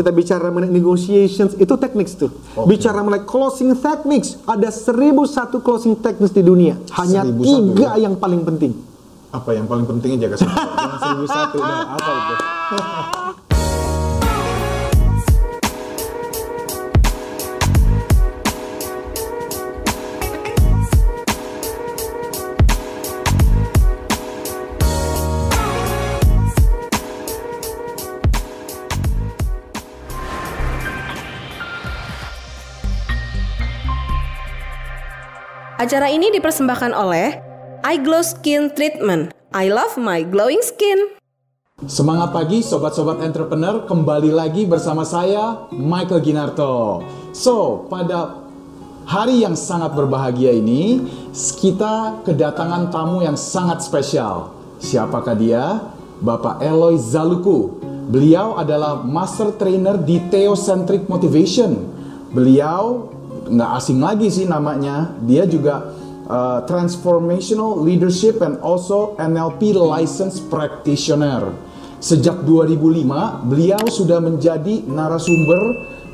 Kita bicara mengenai negotiations itu teknik tuh. Bicara mengenai closing techniques ada seribu satu closing techniques di dunia. Hanya 1001 tiga ya? yang paling penting. Apa yang paling penting jaga kesehatan? Yang seribu satu dah. Apa itu? Acara ini dipersembahkan oleh iGlow Skin Treatment. I love my glowing skin. Semangat pagi sobat-sobat entrepreneur, kembali lagi bersama saya Michael Ginarto. So, pada hari yang sangat berbahagia ini, kita kedatangan tamu yang sangat spesial. Siapakah dia? Bapak Eloy Zaluku. Beliau adalah master trainer di Theocentric Motivation. Beliau nggak asing lagi sih namanya. Dia juga uh, transformational leadership and also NLP licensed practitioner. Sejak 2005, beliau sudah menjadi narasumber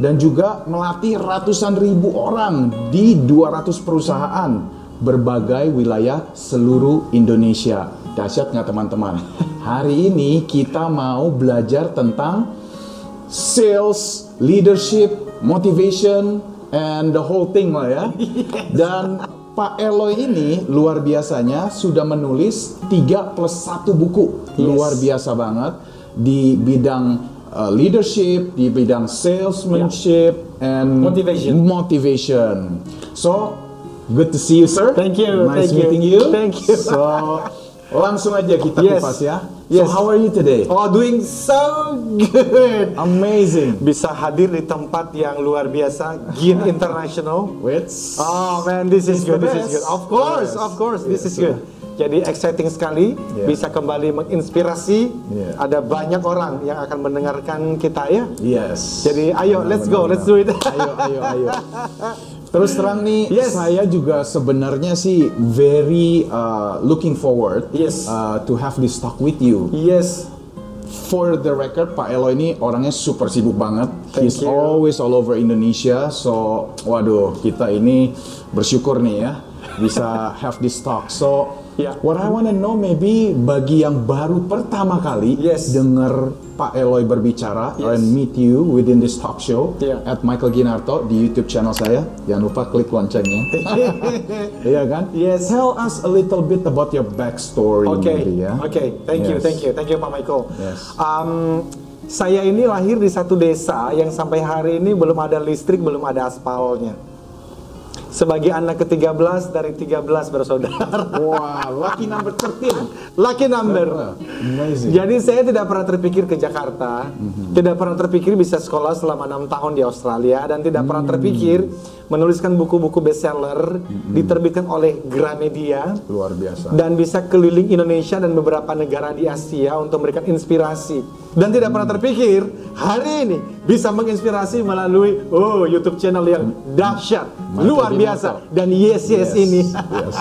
dan juga melatih ratusan ribu orang di 200 perusahaan berbagai wilayah seluruh Indonesia. Dahsyat nggak teman-teman? Hari ini kita mau belajar tentang sales, leadership, motivation, and the whole thing lah ya. Dan Pak Eloy ini luar biasanya sudah menulis 3 plus 1 buku. Luar biasa banget di bidang uh, leadership, di bidang salesmanship, and Motivation. motivation. So, good to see you sir. Thank you, Nice thank you. meeting you. Thank you. So, langsung aja kita Yes. kupas ya. Yes. So, how are you today? Oh, doing so good. Amazing. Bisa hadir di tempat yang luar biasa, Gin International. Wait. Oh man, this is It's good. This is good. Of course, Yes. of course, this Yes, is good. Jadi exciting sekali Yeah. bisa kembali menginspirasi. Yeah. Ada banyak orang yang akan mendengarkan kita ya. Yes. Jadi ayo, let's go, Benar-benar. let's do it. ayo, ayo, ayo. Terus terang nih, Yes. saya juga sebenarnya sih very uh, looking forward Yes. uh, to have this talk with you. yes. For the record, Pak Elo ini orangnya super sibuk banget. Thank He's you. always all over Indonesia. So, waduh, kita ini bersyukur nih ya bisa have this talk. So, Yeah. what I wanna know maybe bagi yang baru pertama kali Yes. dengar Pak Eloy berbicara Yes. and meet you within this talk show Yeah. at Michael Ginarto di YouTube channel saya. Jangan lupa klik loncengnya. Iya kan? Yes. Tell us a little bit about your backstory Oke, maybe ya. oke, thank you, Yes. thank you, thank you Pak Michael. Yes. Um, saya ini lahir di satu desa yang sampai hari ini belum ada listrik, belum ada aspalnya. Sebagai anak ke-13 dari 13 bersaudara. Wah, lucky number 13. Lucky number. Amazing. Jadi saya tidak pernah terpikir ke Jakarta, tidak pernah terpikir bisa sekolah selama enam tahun di Australia, dan tidak pernah terpikir menuliskan buku-buku bestseller diterbitkan oleh Gramedia Luar biasa. dan bisa keliling Indonesia dan beberapa negara di Asia untuk memberikan inspirasi. Dan tidak pernah terpikir hari ini bisa menginspirasi melalui oh YouTube channel yang dahsyat, Mantap, luar biasa dan yes yes, ini. yes.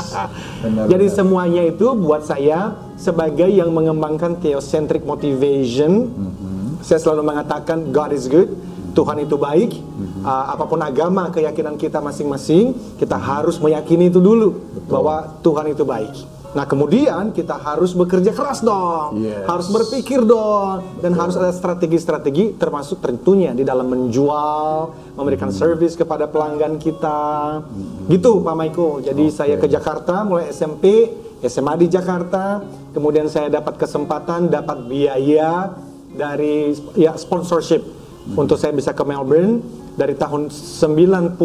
Benar, Jadi benar. semuanya itu buat saya sebagai yang mengembangkan theocentric motivation. Mm-hmm. Saya selalu mengatakan God is good. Tuhan itu baik. Mm-hmm. Uh, apa pun agama, keyakinan kita masing-masing, kita harus meyakini itu dulu bahwa Tuhan itu baik. Nah, kemudian kita harus bekerja keras dong. Yes. Harus berpikir dong dan harus ada strategi-strategi termasuk tentunya di dalam menjual, memberikan Mm-hmm. service kepada pelanggan kita. Gitu Pak Michael. Jadi saya ke Jakarta mulai SMP, SMA di Jakarta, kemudian saya dapat kesempatan dapat biaya dari ya sponsorship untuk saya bisa ke Melbourne dari tahun 96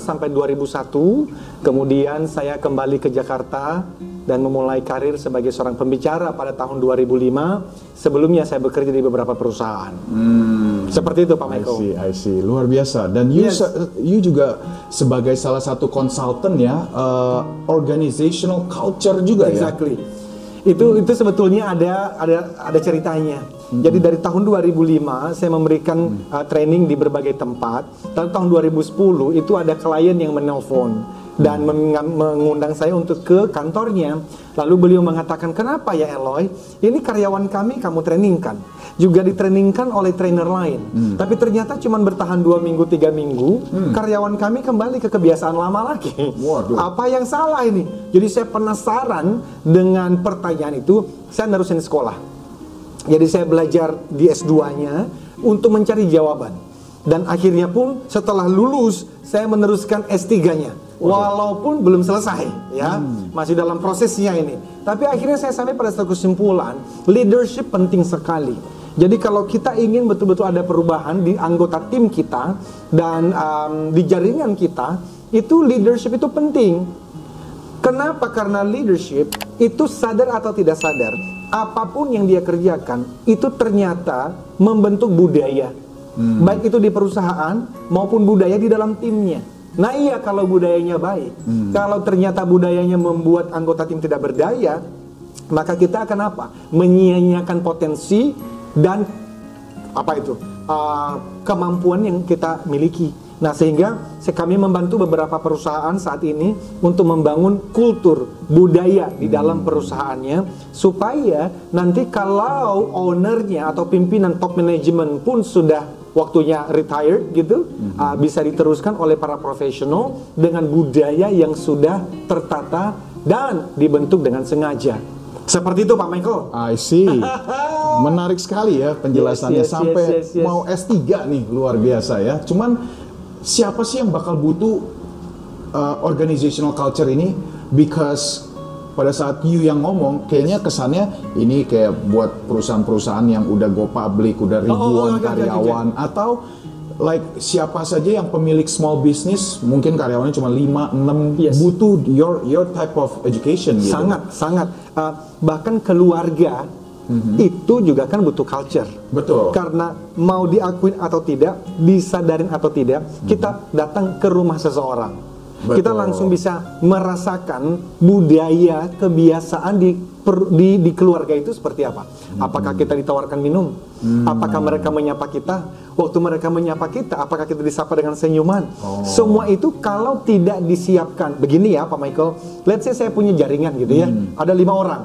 sampai 2001. Kemudian saya kembali ke Jakarta dan memulai karir sebagai seorang pembicara pada tahun 2005. Sebelumnya saya bekerja di beberapa perusahaan. Seperti itu Pak I Michael. see, I see. Luar biasa. Dan you, Yes. you juga sebagai salah satu konsultan ya, uh, organizational culture juga ya. Exactly. Itu itu sebetulnya ada ada ada ceritanya. Jadi dari tahun 2005 saya memberikan uh, training di berbagai tempat. Lalu tahun 2010 itu ada klien yang menelpon dan menga- mengundang saya untuk ke kantornya. Lalu beliau mengatakan, "Kenapa ya Eloy? Ini karyawan kami kamu trainingkan." Juga ditrainingkan oleh trainer lain. Tapi ternyata cuma bertahan dua minggu, tiga minggu, karyawan kami kembali ke kebiasaan lama lagi. Waduh. Apa yang salah ini? Jadi saya penasaran dengan pertanyaan itu, saya nerusin sekolah. Jadi saya belajar di S2-nya untuk mencari jawaban. Dan akhirnya pun setelah lulus, saya meneruskan S3-nya. Walaupun belum selesai, ya. Masih dalam prosesnya ini. Tapi akhirnya saya sampai pada satu kesimpulan, leadership penting sekali. Jadi kalau kita ingin betul-betul ada perubahan di anggota tim kita dan um, di jaringan kita, itu leadership itu penting. Kenapa? Karena leadership itu sadar atau tidak sadar, apa pun yang dia kerjakan itu ternyata membentuk budaya. Baik itu di perusahaan maupun budaya di dalam timnya. Nah iya kalau budayanya baik. Kalau ternyata budayanya membuat anggota tim tidak berdaya, maka kita akan apa? Menyia-nyiakan potensi dan apa itu uh, kemampuan yang kita miliki. Nah sehingga se- kami membantu beberapa perusahaan saat ini untuk membangun kultur budaya di dalam perusahaannya supaya nanti kalau ownernya atau pimpinan top management pun sudah waktunya retired gitu uh, bisa diteruskan oleh para profesional dengan budaya yang sudah tertata dan dibentuk dengan sengaja. Seperti itu Pak Michael. I see. Menarik sekali ya penjelasannya Yes, yes, sampai yes, yes, yes. mau S3 nih luar biasa ya. Cuman siapa sih yang bakal butuh uh, organizational culture ini because pada saat you yang ngomong kayaknya kesannya ini kayak buat perusahaan-perusahaan yang udah go public, udah Oh, ribuan oke, oke, oke. karyawan atau like siapa saja yang pemilik small business mungkin karyawannya cuma 5 6 Yes. butuh your your type of education gitu. Sangat, sangat. Uh, bahkan keluarga itu juga kan butuh culture. Betul. Karena mau diakuin atau tidak, disadarin atau tidak, kita datang ke rumah seseorang. Betul. Kita langsung bisa merasakan budaya, kebiasaan di per- di, di keluarga itu seperti apa. Apakah kita ditawarkan minum? Apakah mereka menyapa kita? Waktu mereka menyapa kita, apakah kita disapa dengan senyuman? Semua itu kalau tidak disiapkan, begini ya Pak Michael. Let's say saya punya jaringan gitu ya, ada lima orang.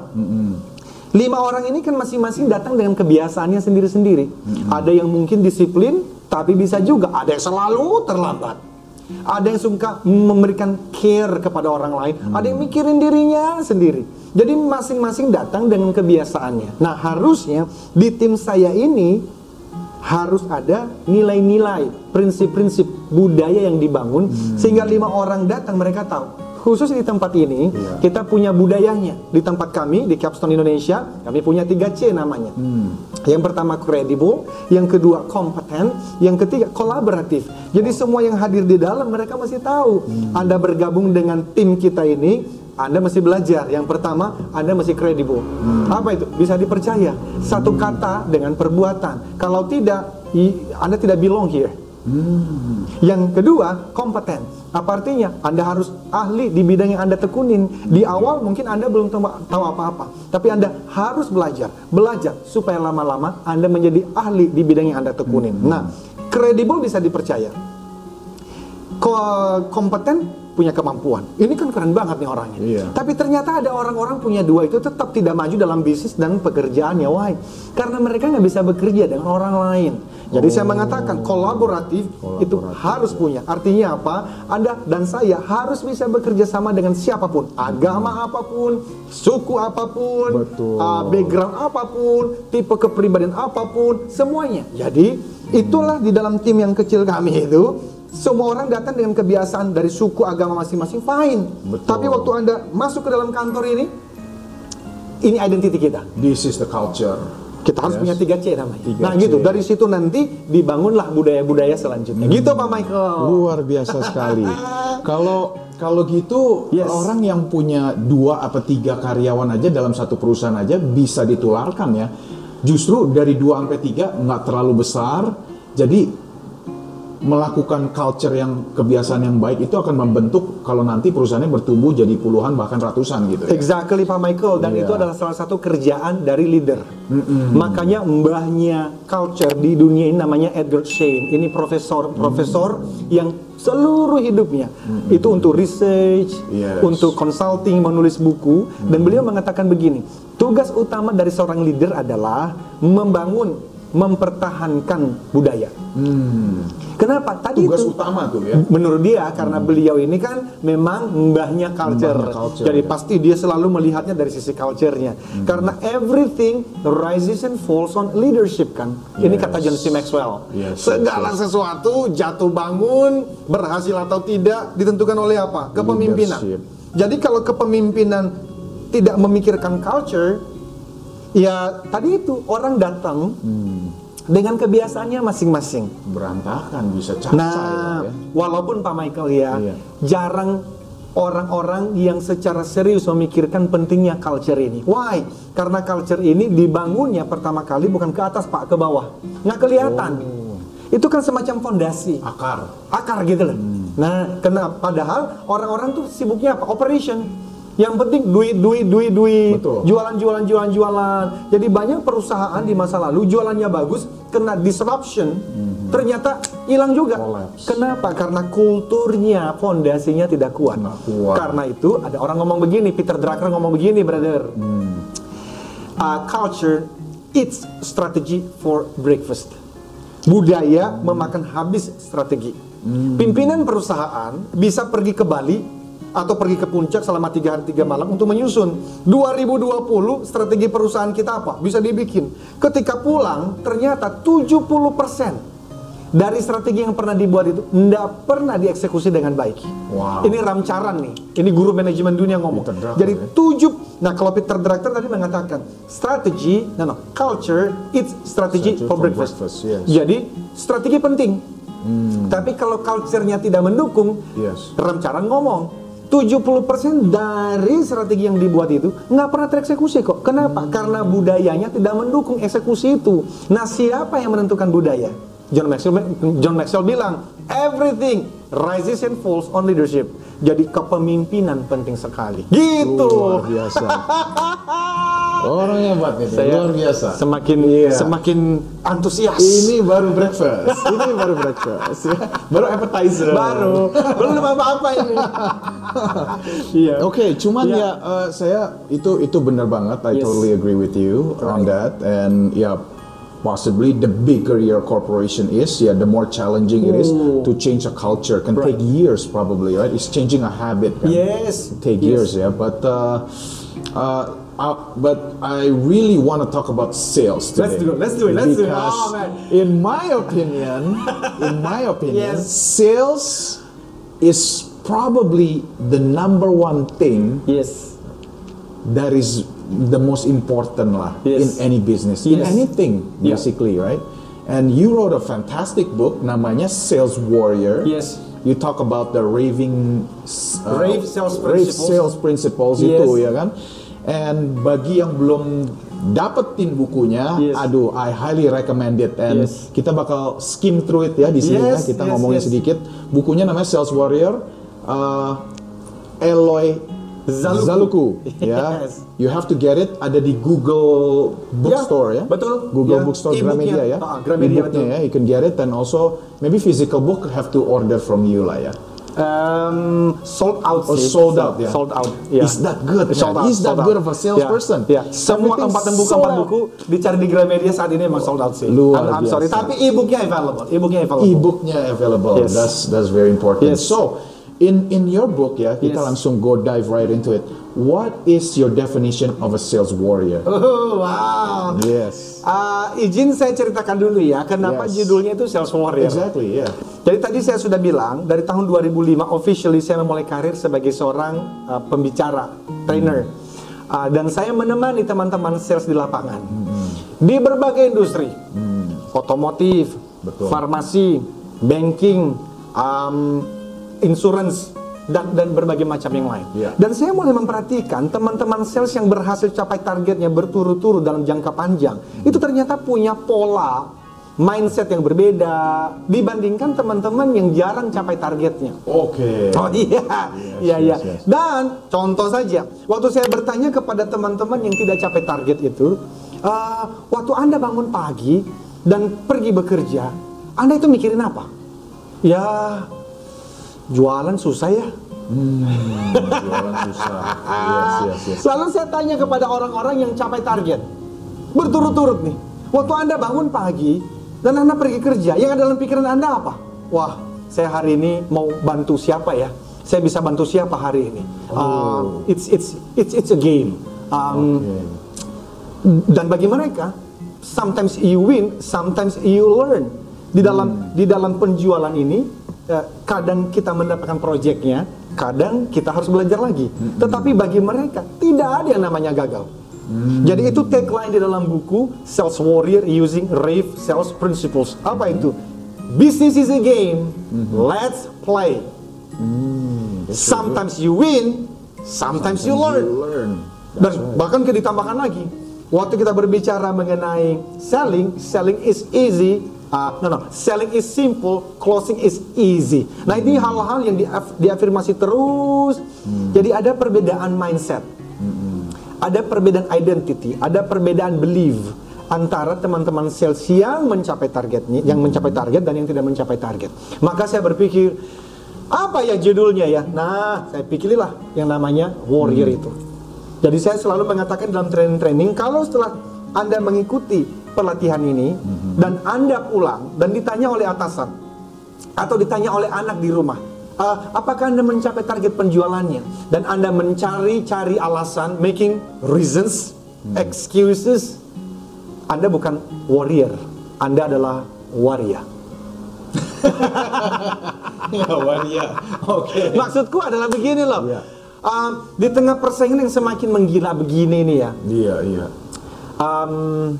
Lima orang ini kan masing-masing datang dengan kebiasaannya sendiri-sendiri. Ada yang mungkin disiplin, tapi bisa juga ada yang selalu terlambat. Ada yang suka memberikan care kepada orang lain, ada yang mikirin dirinya sendiri. Jadi masing-masing datang dengan kebiasaannya. Nah, harusnya di tim saya ini harus ada nilai-nilai, prinsip-prinsip budaya yang dibangun sehingga lima orang datang mereka tahu. Khusus di tempat ini kita punya budayanya. Di tempat kami di Capstone Indonesia kami punya 3C namanya. Yang pertama credible, yang kedua kompeten, yang ketiga kolaboratif. Jadi semua yang hadir di dalam mereka masih tahu. Anda bergabung dengan tim kita ini, anda mesti belajar. Yang pertama, Anda mesti kredibel. Apa itu? Bisa dipercaya. Satu kata dengan perbuatan. Kalau tidak, Anda tidak belong here. Yang kedua, kompeten. Apa artinya? Anda harus ahli di bidang yang Anda tekunin. Di awal mungkin Anda belum tahu apa-apa, tapi Anda harus belajar, belajar supaya lama-lama Anda menjadi ahli di bidang yang Anda tekunin. Nah, kredibel bisa dipercaya. Ko- kompeten punya kemampuan. Ini kan keren banget nih orangnya. Iya. Tapi ternyata ada orang-orang punya dua itu tetap tidak maju dalam bisnis dan pekerjaannya. Why? Karena mereka nggak bisa bekerja dengan orang lain. Jadi saya mengatakan kolaboratif, itu harus punya. Artinya apa? Anda dan saya harus bisa bekerja sama dengan siapa pun, agama apa pun, suku apa pun, Betul. uh, background apa pun, tipe kepribadian apa pun, semuanya. Jadi itulah di dalam tim yang kecil kami itu. Semua orang datang dengan kebiasaan dari suku agama masing-masing, fine. Betul. Tapi waktu Anda masuk ke dalam kantor ini, ini identiti kita. This is the culture. Kita harus Yes. punya 3C namanya. 3C. Nah gitu, dari situ nanti dibangunlah budaya-budaya selanjutnya. Gitu Pak Michael. Luar biasa sekali. Kalau Kalau gitu Yes. orang yang punya dua apa tiga karyawan aja dalam satu perusahaan aja bisa ditularkan ya. Justru dari dua sampai tiga nggak terlalu besar, jadi melakukan culture yang kebiasaan yang baik itu akan membentuk kalau nanti perusahaannya bertumbuh jadi puluhan bahkan ratusan gitu. Ya. Exactly Pak Michael dan Iya. itu adalah salah satu kerjaan dari leader. Makanya mbahnya culture di dunia ini namanya Edgar Schein. Ini profesor profesor yang seluruh hidupnya itu untuk research, Yes. untuk consulting, menulis buku dan beliau mengatakan begini, tugas utama dari seorang leader adalah membangun, mempertahankan budaya. Kenapa? Tadi Tugas itu utama tuh ya. menurut dia karena beliau ini kan memang mbahnya culture, Mbahnya culture, jadi ya. pasti dia selalu melihatnya dari sisi culture-nya karena everything rises and falls on leadership kan ini Yes. kata John C. Maxwell Yes, segala yes, yes. sesuatu jatuh bangun berhasil atau tidak ditentukan oleh apa kepemimpinan Leadership. jadi kalau kepemimpinan tidak memikirkan culture ya tadi itu orang datang Hmm. Dengan kebiasaannya masing-masing Berantakan bisa cacat Nah, ya. walaupun Pak Michael ya, Iya. jarang orang-orang yang secara serius memikirkan pentingnya culture ini. Why? Karena culture ini dibangunnya pertama kali bukan ke atas Pak, ke bawah. Nggak kelihatan. Itu kan semacam fondasi. Akar. Akar gitu loh. Nah, kenapa? Padahal orang-orang tuh sibuknya apa? Operation. Yang penting duit, duit, duit, duit. Betul. Jualan, jualan, jualan, jualan. Jadi banyak perusahaan di masa lalu jualannya bagus, kena disruption, ternyata hilang juga. Collapse. Kenapa? Karena kulturnya, fondasinya tidak kuat. Nggak kuat. Karena itu ada orang ngomong begini, Peter Drucker ngomong begini, brother. Uh, culture eats strategy for breakfast. Budaya memakan habis strategi. Pimpinan perusahaan bisa pergi ke Bali atau pergi ke puncak selama tiga hari tiga malam untuk menyusun. 2020 strategi perusahaan kita apa? Bisa dibikin. Ketika pulang ternyata 70% dari strategi yang pernah dibuat itu tidak pernah dieksekusi dengan baik. Wow. ini ramcaran nih. Ini guru manajemen dunia ngomong. Peter Drucker, jadi ya. tujuh nah kalau Peter Drucker tadi mengatakan strategi no, no, culture it's strategy Strategy for for breakfast, breakfast, yes. jadi strategi penting. Tapi kalau culture-nya tidak mendukung Yes. ramcaran ngomong 70% dari strategi yang dibuat itu nggak pernah tereksekusi kok. Kenapa? Karena budayanya tidak mendukung eksekusi itu. Nah, siapa yang menentukan budaya? John Maxwell, John Maxwell bilang, everything rises and falls on leadership. Jadi kepemimpinan penting sekali. Gitu. Luar biasa. Orang hebat ini, Saya luar biasa. Semakin Iya. semakin antusias. Ini baru breakfast. Ini baru breakfast. ya. Baru appetizer. baru belum apa-apa ini. Iya. Oke, cuman Ya. ya eh, saya itu itu benar banget. I Yes. totally agree with you on that. And yeah, possibly the bigger your corporation is, yeah, the more challenging it is to change a culture. Can Right. take years probably, right? It's changing a habit. Kan? Yes. take Yes. years, yeah. But uh, uh, uh, but I really want to talk about sales today. Let's do it, let's do it, let's do it. Oh, man. in my opinion, in my opinion, Yes. sales is probably the number one thing Yes. that is the most important lah Yes. in any business, in Yes. anything Yeah. basically, right? And you wrote a fantastic book namanya Sales Warrior. Yes. You talk about the raving uh, Rave sales rave principles. sales principles Yes. itu ya kan. And bagi yang belum dapetin bukunya, Yes. aduh, I highly recommend it. And Yes. kita bakal skim through it ya di sini Yes, ya. Kita yes, ngomongin yes. sedikit. Bukunya namanya Sales Warrior. Uh, Eloy Zaluku. Zaluku, ya. Yes. You have to get it. Ada di Google Bookstore ya. betul. Google Ya, Bookstore e-booknya. Gramedia ya. Ah, Gramedia, E-booknya betul. ya. You can get it and also maybe physical book have to order from you lah ya. Um, sold out Oh, sih. sold out, ya. Sold out. ya. Is that good, Sold out. Is that sold good out. of a salesperson? Ya. ya. Semua Everything empat buku sold empat out. buku dicari di Gramedia saat ini emang sold out sih. Luar I'm, I'm sorry, biasa. tapi e-booknya available. E-booknya available. E-booknya available. Yes. That's that's very important. Yes. So, in in your book ya, kita Yes. langsung go dive right into it. What is your definition of a sales warrior? Oh, wow. Yes. Ah, izin saya ceritakan dulu ya, kenapa Yes. judulnya itu Sales Warrior. Exactly, yeah. Jadi tadi saya sudah bilang dari tahun 2005 officially saya memulai karir sebagai seorang uh, pembicara, trainer. Uh, dan saya menemani teman-teman sales di lapangan. Di berbagai industri. Otomotif, Betul. farmasi, banking, um, insurance, dan dan berbagai macam yang lain. Iya. Dan saya mulai memperhatikan teman-teman sales yang berhasil capai targetnya berturut-turut dalam jangka panjang, itu ternyata punya pola mindset yang berbeda dibandingkan teman-teman yang jarang capai targetnya. Oke. Oh iya, iya, iya. yes, yes. Dan contoh saja, waktu saya bertanya kepada teman-teman yang tidak capai target itu, eh, waktu anda bangun pagi dan pergi bekerja, anda itu mikirin apa? Ya, jualan susah ya. Jualan susah. Yes, yes, yes. Lalu saya tanya kepada orang-orang yang capai target, berturut-turut nih. Waktu anda bangun pagi dan anda pergi kerja, yang ada dalam pikiran anda apa? Wah, saya hari ini mau bantu siapa ya? Saya bisa bantu siapa hari ini? Uh, it's it's it's it's a game. Um, dan bagi mereka sometimes you win sometimes you learn di dalam di dalam penjualan ini kadang kita mendapatkan proyeknya kadang kita harus belajar lagi. Tetapi bagi mereka tidak ada yang namanya gagal. Jadi itu tagline di dalam buku Sales Warrior using Rave Sales Principles. Apa itu? Business is a game. Let's play. Sometimes you win sometimes you learn. You learn. dan bahkan kita ditambahkan lagi, waktu kita berbicara mengenai selling, selling is easy. Ah, no, no, selling is simple, closing is easy. Nah ini hal-hal yang diaf- diafirmasi terus. Jadi ada perbedaan mindset, ada perbedaan identity, ada perbedaan belief antara teman-teman sales yang mencapai targetnya, yang mencapai target dan yang tidak mencapai target. Maka saya berpikir apa ya judulnya ya? Nah, saya pikirlah yang namanya warrior itu. Jadi saya selalu mengatakan dalam training-training kalau setelah Anda mengikuti pelatihan ini dan Anda pulang dan ditanya oleh atasan atau ditanya oleh anak di rumah, "Ah, apakah Anda mencapai target penjualannya? Dan Anda mencari-cari alasan, making reasons, excuses, Anda bukan warrior, Anda adalah waria. Ya, waria. Oke. Maksudku adalah begini loh. Iya. Um, di tengah persaingan yang semakin menggila begini nih ya, Iya, iya. um,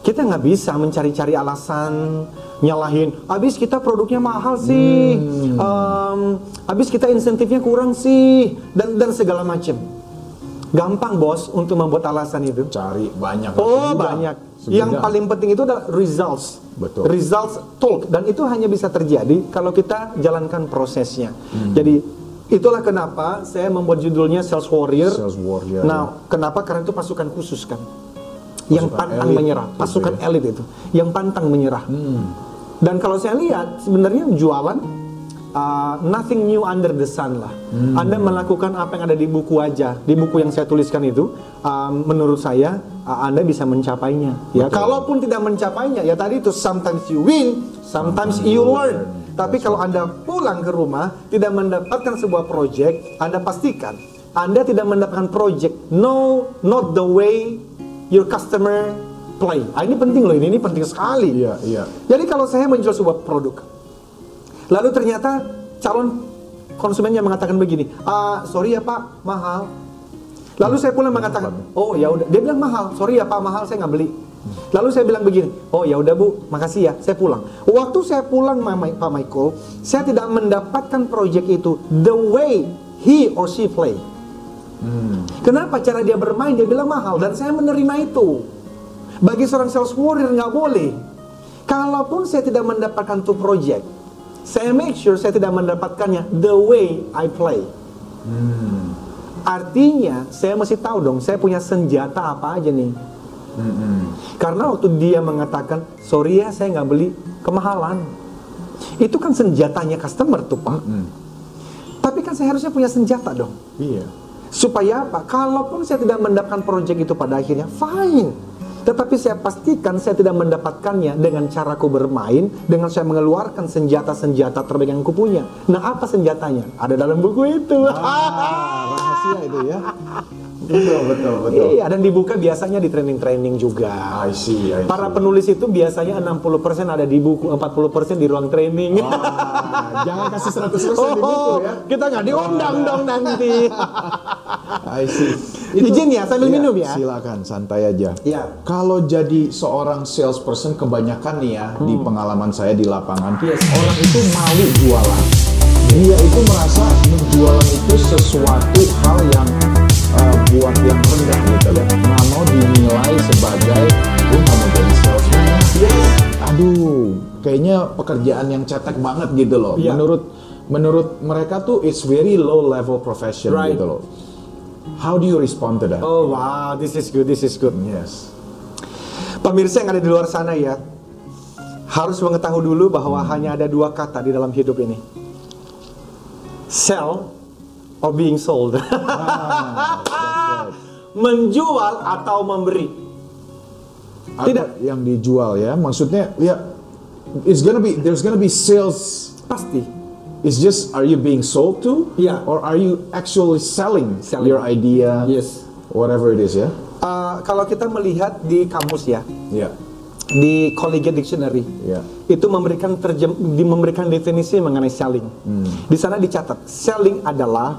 kita nggak bisa mencari-cari alasan nyalahin. Habis kita produknya mahal sih, um, habis kita insentifnya kurang sih, dan dan segala macam. Gampang bos untuk membuat alasan itu. Cari banyak. Oh banyak. Semudah. Yang paling penting itu adalah results. Betul. Results talk dan itu hanya bisa terjadi kalau kita jalankan prosesnya. Hmm. Jadi itulah kenapa saya membuat judulnya Sales Warrior. Sales Warrior, Nah, kenapa? Karena itu pasukan khusus kan. Yang pantang elit menyerah, pasukan ya. Hmm. elit itu, yang pantang menyerah. Dan kalau saya lihat sebenarnya jualan uh, nothing new under the sun lah. Hmm. Anda melakukan apa yang ada di buku aja, di buku yang saya tuliskan itu, um, menurut saya uh, Anda bisa mencapainya. Ya, kalaupun tidak mencapainya, ya tadi itu sometimes you win, sometimes you learn. Tapi kalau Anda pulang ke rumah tidak mendapatkan sebuah project, Anda pastikan Anda tidak mendapatkan project. No, not the way your customer play. Ah, ini penting loh, ini, ini penting sekali. Iya, iya. Jadi kalau saya menjual sebuah produk, lalu ternyata calon konsumennya mengatakan begini, ah sorry ya pak, mahal. Lalu saya pulang mengatakan, oh ya udah, dia bilang mahal, sorry ya pak, mahal saya nggak beli. Lalu saya bilang begini, oh ya udah bu, makasih ya, saya pulang. Waktu saya pulang Pak Michael, saya tidak mendapatkan proyek itu the way he or she play. Kenapa cara dia bermain dia bilang mahal dan saya menerima itu. Bagi seorang sales warrior nggak boleh. Kalaupun saya tidak mendapatkan tuh project, saya make sure saya tidak mendapatkannya the way I play. Artinya saya mesti tahu dong saya punya senjata apa aja nih. Karena waktu dia mengatakan sorry ya saya nggak beli kemahalan, itu kan senjatanya customer tuh pak. Tapi kan saya harusnya punya senjata dong. Iya. Supaya apa? Kalaupun saya tidak mendapatkan proyek itu pada akhirnya, fine. Tetapi saya pastikan saya tidak mendapatkannya dengan caraku bermain, dengan saya mengeluarkan senjata-senjata terbaik yang kupunya. Nah, apa senjatanya? Ada dalam buku itu. Ah, rahasia itu ya. Betul, betul, betul. Iya, dan dibuka biasanya di training-training juga. I see, I see. Para penulis itu biasanya 60% ada di buku, 40% di ruang training. Wah, jangan kasih 100% Oh, di buku ya. kita nggak diundang dong nanti. I see. Izin ya, sambil Iya, minum ya. Silakan, santai aja. Iya. Kalau jadi seorang salesperson kebanyakan nih ya di Hmm. pengalaman saya di lapangan, orang itu malu jualan. dia itu merasa menjualan itu sesuatu hal yang uh, buat yang rendah gitu loh nggak mau dinilai sebagai gue nggak mau jadi salesman Yes. aduh kayaknya pekerjaan yang cetek banget gitu loh Iya. menurut menurut mereka tuh it's very low level profession Right. gitu loh how do you respond to that Oh wow, this is good, this is good. yes Pemirsa yang ada di luar sana ya, harus mengetahui dulu bahwa hanya ada dua kata di dalam hidup ini. Sell or being sold. Menjual atau memberi. Apa Tidak. yang dijual ya maksudnya ya it's gonna be there's gonna be sales Pasti. It's just are you being sold to? Yeah. Or are you actually selling, Selling. your idea? Yes. Whatever it is ya. Uh, kalau kita melihat di kamus ya, Ya. di Collegiate Dictionary, Ya. itu memberikan terjem, di- memberikan definisi mengenai selling. Di sana dicatat, selling adalah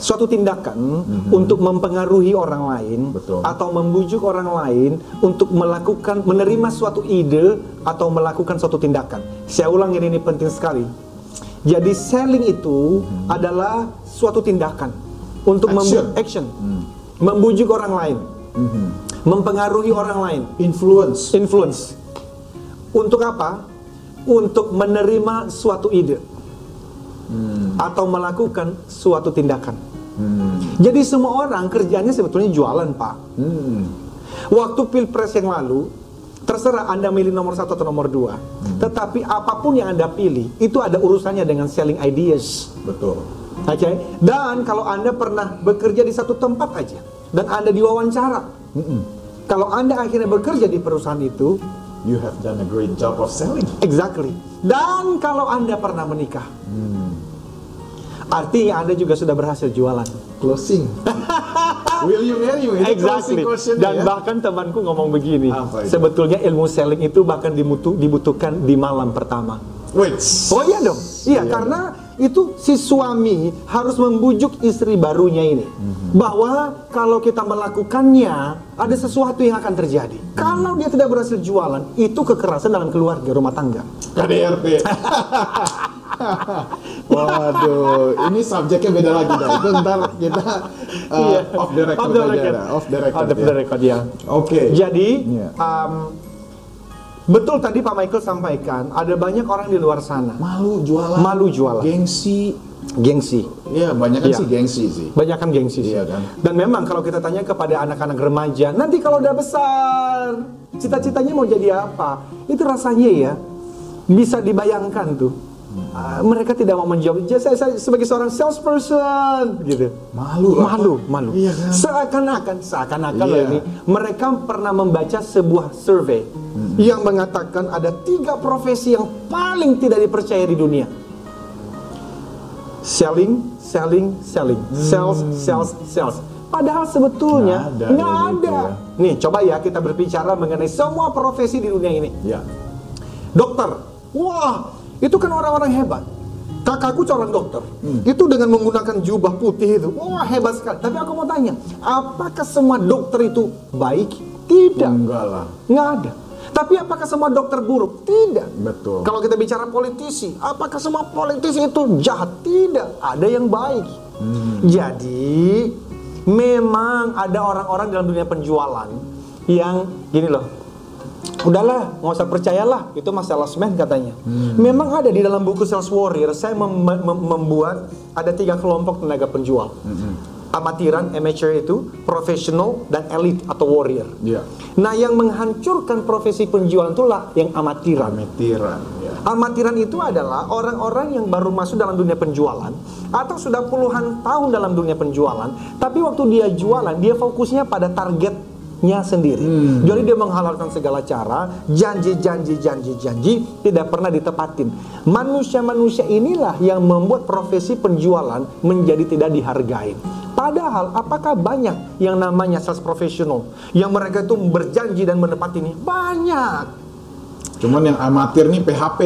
suatu tindakan untuk mempengaruhi orang lain Betul. atau membujuk orang lain untuk melakukan menerima suatu ide atau melakukan suatu tindakan. Saya ulang ini, ini penting sekali. Jadi selling itu adalah suatu tindakan untuk Action. membu- action, membujuk orang lain, mempengaruhi orang lain Influence. influence. Untuk apa? Untuk menerima suatu ide atau melakukan suatu tindakan. Jadi semua orang kerjanya sebetulnya jualan, Pak. Hmm. Waktu pilpres yang lalu, terserah Anda milih nomor satu atau nomor dua. Tetapi apa pun yang Anda pilih, itu ada urusannya dengan selling ideas. Betul. Oke, dan kalau Anda pernah bekerja di satu tempat aja dan Anda diwawancara, kalau Anda akhirnya bekerja di perusahaan itu, You have done a great job of selling. exactly. Dan kalau Anda pernah menikah, artinya Anda juga sudah berhasil jualan. Closing. Will you marry me? Exactly. Dan ya. bahkan temanku ngomong begini, sebetulnya ilmu selling itu bahkan dimutu- dibutuhkan di malam pertama. Wait. Oh iya dong, iya karena itu si suami harus membujuk istri barunya ini bahwa kalau kita melakukannya ada sesuatu yang akan terjadi. Kalau dia tidak berhasil jualan, itu kekerasan dalam keluarga rumah tangga. KDRT. Waduh, ini subjeknya beda lagi dah. Itu ntar kita uh, Iya. off the record Off the record. Off the record. Off the ya. record, ya. Oke. Jadi Iya. um, betul tadi Pak Michael sampaikan ada banyak orang di luar sana malu jualan. Malu jualan. Gengsi. gengsi. Ya, banyak kan Iya. sih gengsi sih. Banyak kan gengsi sih. Iya kan? Dan memang kalau kita tanya kepada anak-anak remaja, nanti kalau udah besar, cita-citanya mau jadi apa? Itu rasanya ya bisa dibayangkan tuh. Ah, mereka tidak mau menjawab. "Ya, Saya, saya sebagai seorang salesperson, gitu. Malu malu, Pak. malu. Iya kan? Seakan-akan, seakan-akan Iya. ini. Mereka pernah membaca sebuah survei Hmm. yang mengatakan ada tiga profesi yang paling tidak dipercaya di dunia selling, selling, selling, sales, sales, sales. Padahal sebetulnya Nggak ada nggak kayak ada. gitu ya. Nih, coba ya kita berbicara mengenai semua profesi di dunia ini. Ya. Dokter, wah, itu kan orang-orang hebat. Kakakku seorang dokter, Hmm. itu dengan menggunakan jubah putih itu, wah hebat sekali. Tapi aku mau tanya, apakah semua dokter itu baik? Tidak, Enggak lah. nggak ada. Tapi apakah semua dokter buruk? Tidak. Betul. Kalau kita bicara politisi, apakah semua politisi itu jahat? Tidak, ada yang baik. Jadi memang ada orang-orang dalam dunia penjualan yang gini loh. Udahlah, nggak usah percayalah, itu masalah salesman katanya. Memang ada di dalam buku Sales Warrior, saya mem- mem- membuat ada tiga kelompok tenaga penjual. Amatiran, amateur itu, professional, dan elite atau warrior. Iya. Nah, yang menghancurkan profesi penjualan itulah yang amatiran. Ametiran. Ya. Amatiran itu adalah orang-orang yang baru masuk dalam dunia penjualan atau sudah puluhan tahun dalam dunia penjualan, tapi waktu dia jualan, dia fokusnya pada targetnya sendiri. Jadi dia menghalalkan segala cara, janji, janji, janji, janji, tidak pernah ditepatin. Manusia-manusia inilah yang membuat profesi penjualan menjadi tidak dihargai. Padahal apakah banyak yang namanya sales professional yang mereka itu berjanji dan menepati ini? Banyak. Cuman yang amatir nih PHP.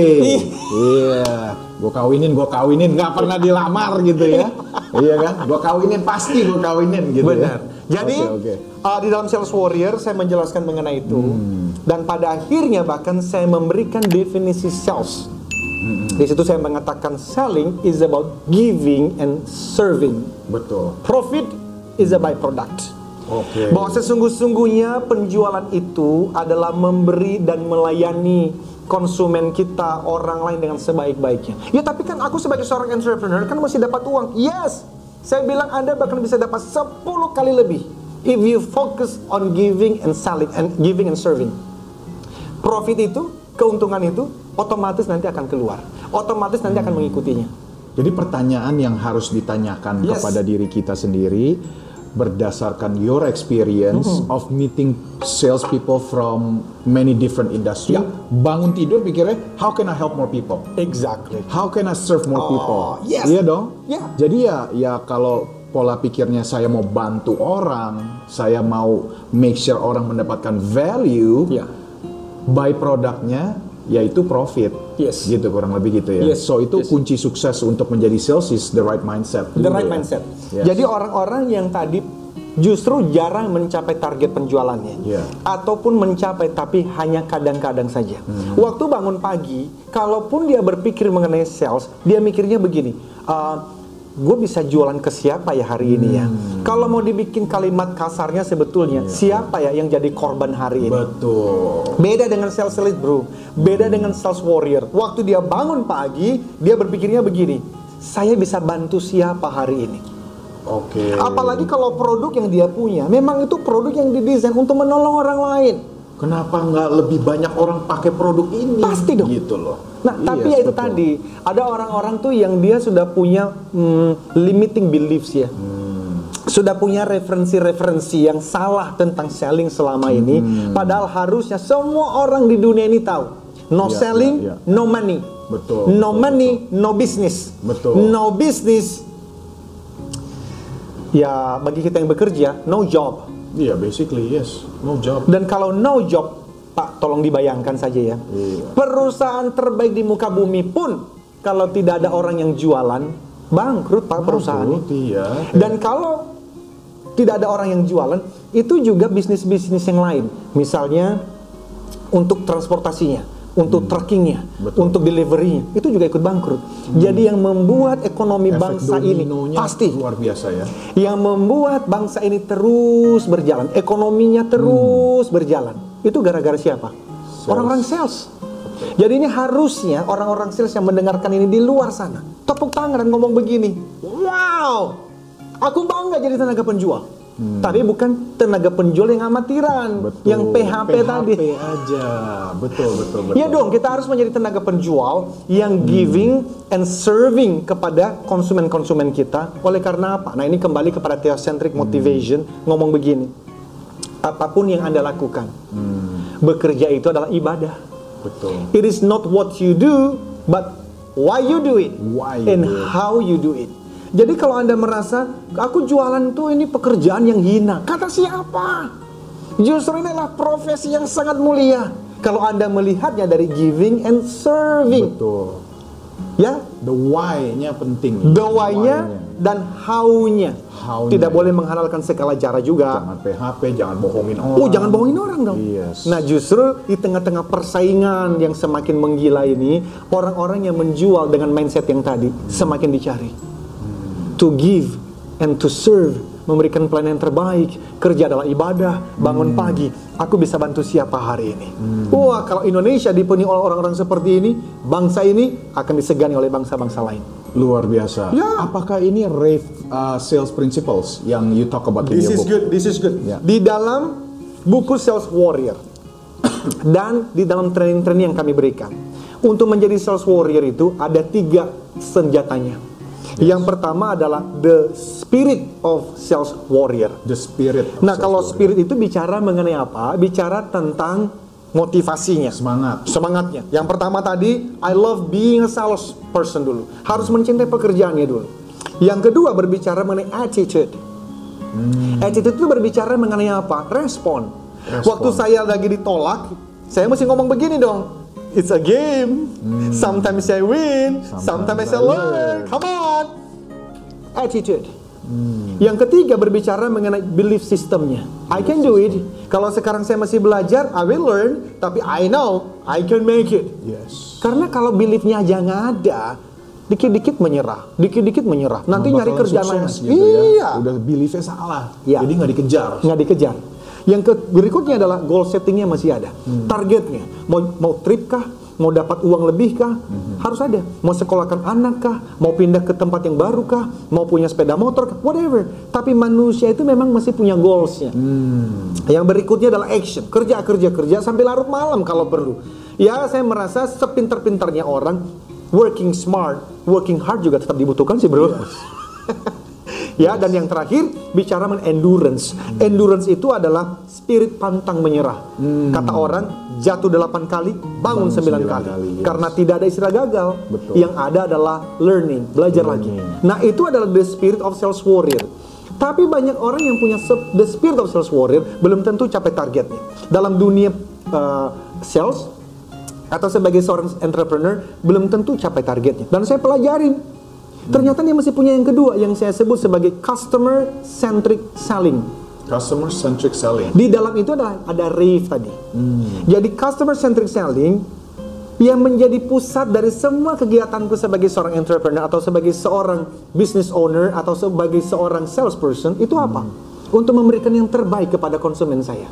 Iya. Gue kawinin, gue kawinin, nggak pernah dilamar gitu ya. iya kan? Gue kawinin pasti gue kawinin gitu Benar. ya. Jadi Oke, oke. uh, di dalam Sales Warrior saya menjelaskan mengenai itu Hmm. dan pada akhirnya bahkan saya memberikan definisi sales Di situ saya mengatakan selling is about giving and serving. Betul. Profit is a byproduct. Oke. Bahwa sesungguh-sungguhnya penjualan itu adalah memberi dan melayani konsumen kita orang lain dengan sebaik-baiknya. Ya tapi kan aku sebagai seorang entrepreneur kan masih dapat uang. Yes. Saya bilang Anda bahkan bisa dapat 10 kali lebih if you focus on giving and selling and giving and serving. Profit itu, keuntungan itu otomatis nanti akan keluar. Otomatis nanti akan mengikutinya. Jadi pertanyaan yang harus ditanyakan Yes. kepada diri kita sendiri berdasarkan your experience of meeting salespeople from many different industry. Ya. Bangun tidur pikirnya, how can I help more people? Exactly. How can I serve more Oh, people? yes. Iya dong. Ya. Jadi ya, ya kalau pola pikirnya saya mau bantu orang, saya mau make sure orang mendapatkan value, Ya. by produknya yaitu profit. Yes. Gitu kurang lebih gitu ya. Yes. So itu Yes. kunci sukses untuk menjadi sales is the right mindset. The right ya. mindset. Yes. Jadi orang-orang yang tadi justru jarang mencapai target penjualannya, Yeah. ataupun mencapai tapi hanya kadang-kadang saja. Hmm. Waktu bangun pagi, kalaupun dia berpikir mengenai sales, dia mikirnya begini. Gue bisa jualan ke siapa ya hari ini ya? Hmm. Kalau mau dibikin kalimat kasarnya sebetulnya Iya. siapa ya yang jadi korban hari ini? Betul. Beda dengan sales elite bro, beda dengan sales warrior. Waktu dia bangun pagi, dia berpikirnya begini, saya bisa bantu siapa hari ini? Oke. Apalagi kalau produk yang dia punya, memang itu produk yang didesain untuk menolong orang lain. Kenapa nggak lebih banyak orang pakai produk ini? Pasti dong. Gitu loh. Nah, Yes, tapi ya itu betul. tadi, ada orang-orang tuh yang dia sudah punya hmm, limiting beliefs ya. Hmm. Sudah punya referensi-referensi yang salah tentang selling selama ini, Hmm. padahal harusnya semua orang di dunia ini tahu. No Ya, selling, ya, ya. no money. Betul, No betul, money, no business. Betul. No business. Ya, bagi kita yang bekerja, no job. Iya, basically yes. No job. Dan kalau no job, Pak, tolong dibayangkan saja ya. Iya. Perusahaan terbaik di muka bumi pun kalau tidak ada orang yang jualan, bangkrut Pak perusahaannya. Bangkrut, Iya. Dan kalau tidak ada orang yang jualan, itu juga bisnis-bisnis yang lain. Misalnya untuk transportasinya, untuk truckingnya, Hmm. Betul. untuk deliverynya, itu juga ikut bangkrut. Jadi yang membuat ekonomi Efek bangsa ini pasti luar biasa ya. yang membuat bangsa ini terus berjalan, ekonominya terus berjalan. Itu gara-gara siapa? Orang-orang sales. Jadi ini harusnya orang-orang sales yang mendengarkan ini di luar sana tepuk tangan dan ngomong begini, wow, aku bangga jadi tenaga penjual. Tapi bukan tenaga penjual yang amatiran, Betul. yang PHP, tadi. aja. Betul, betul, betul. Iya dong, kita harus menjadi tenaga penjual yang giving and serving kepada konsumen-konsumen kita. Oleh karena apa? Nah ini kembali kepada theocentric motivation, ngomong begini. Apa pun yang Anda lakukan, bekerja itu adalah ibadah. Betul. It is not what you do, but why you do it Why you and do it. how you do it. Jadi kalau Anda merasa aku jualan tuh ini pekerjaan yang hina, kata siapa? Justru ini adalah profesi yang sangat mulia. Kalau Anda melihatnya dari giving and serving, Betul. ya, The why-nya penting. the why-nya dan how-nya. How-nya, Tidak boleh menghalalkan segala cara juga. Jangan PHP, jangan bohongin orang. Oh, jangan bohongin orang dong. Yes. Nah, justru di tengah-tengah persaingan yang semakin menggila ini, orang-orang yang menjual dengan mindset yang tadi semakin dicari. To give and to serve, memberikan pelayanan yang terbaik, kerja adalah ibadah, bangun pagi, aku bisa bantu siapa hari ini. Wah, kalau Indonesia dipenuhi oleh orang-orang seperti ini, bangsa ini akan disegani oleh bangsa-bangsa lain. Luar biasa. Ya. Apakah ini Rave uh, sales principles yang you talk about in This is book? good, this is good. Ya. Di dalam buku Sales Warrior dan di dalam training-training yang kami berikan, untuk menjadi Sales Warrior itu ada tiga senjatanya. Yang pertama adalah the spirit of Sales Warrior. The spirit. of Nah, kalau warrior. spirit itu bicara mengenai apa? Bicara tentang motivasinya. Semangat. Semangatnya. Yang pertama tadi, I love being a sales person dulu. Harus mencintai pekerjaannya dulu. Yang kedua berbicara mengenai attitude. Attitude itu berbicara mengenai apa? Respon. Respon. Waktu saya lagi ditolak, saya mesti ngomong begini dong. It's a game. Sometimes I win, sometimes, Sometimes I learn. learn. Come on. Attitude. Yang ketiga berbicara mengenai belief systemnya. I can do it. Kalau sekarang saya masih belajar, I will learn. Tapi I know I can make it. Yes. Karena kalau beliefnya aja nggak ada, dikit-dikit menyerah, dikit-dikit menyerah. Nanti nyari kerjaan lain. gitu ya. iya, Udah beliefnya salah. Iya. Jadi nggak dikejar. nggak dikejar. Yang ke berikutnya adalah goal settingnya masih ada, Hmm. targetnya. Mau mau trip kah? Mau dapat uang lebih kah? Hmm. Harus ada. Mau sekolahkan anak kah? Mau pindah ke tempat yang baru kah? Mau punya sepeda motor kah? Whatever. Tapi manusia itu memang masih punya goalsnya. Hmm. Yang berikutnya adalah action. Kerja, kerja, kerja sampai larut malam kalau perlu. Ya, saya merasa sepinter-pinternya orang working smart, working hard juga tetap dibutuhkan sih, Bro. ya, dan yang terakhir bicara mengenai endurance. Endurance itu adalah spirit pantang menyerah. Kata orang, jatuh delapan kali, bangun sembilan kali. kali, yes. Karena tidak ada istilah gagal. Betul. Yang ada adalah learning, belajar Learning. lagi. Nah, itu adalah the spirit of sales warrior. Tapi banyak orang yang punya the spirit of sales warrior belum tentu capai targetnya. Dalam dunia uh, sales atau sebagai seorang entrepreneur belum tentu capai targetnya. Dan saya pelajarin. Ternyata dia masih punya yang kedua yang saya sebut sebagai customer centric selling. Customer centric selling. Di dalam itu adalah ada rave tadi. Jadi customer centric selling yang menjadi pusat dari semua kegiatanku sebagai seorang entrepreneur atau sebagai seorang business owner atau sebagai seorang salesperson itu apa? Untuk memberikan yang terbaik kepada konsumen saya.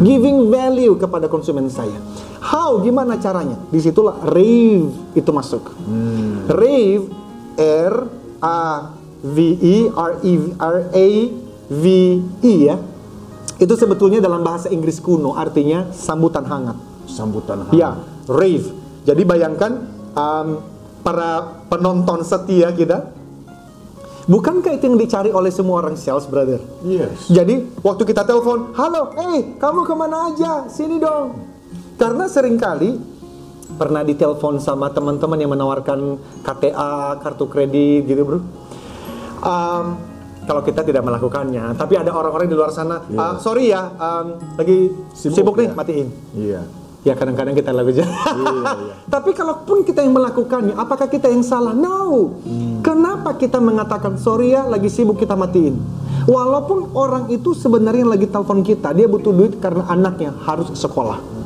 Giving value kepada konsumen saya. How? Gimana caranya? Di situlah rave itu masuk. Rave R A V E R E R A V E ya. Itu sebetulnya dalam bahasa Inggris kuno artinya sambutan hangat. Sambutan hangat. Ya, rave. Jadi bayangkan um, para penonton setia kita, bukankah itu yang dicari oleh semua orang sales, brother? Yes. Jadi waktu kita telepon, halo, eh kamu ke mana aja? Sini dong. Karena sering kali pernah ditelepon sama teman-teman yang menawarkan KTA, kartu kredit gitu bro. Um, kalau kita tidak melakukannya, tapi ada orang-orang di luar sana, "Ah, sorry ya, um, lagi Sibuk sibuk, nih, ya?" matiin. Iya. Ya kadang-kadang kita lakukan. Tapi kalaupun kita yang melakukannya, apakah kita yang salah? No. Kenapa kita mengatakan sorry ya lagi sibuk kita matiin? Walaupun orang itu sebenarnya lagi telepon kita, dia butuh duit karena anaknya harus sekolah.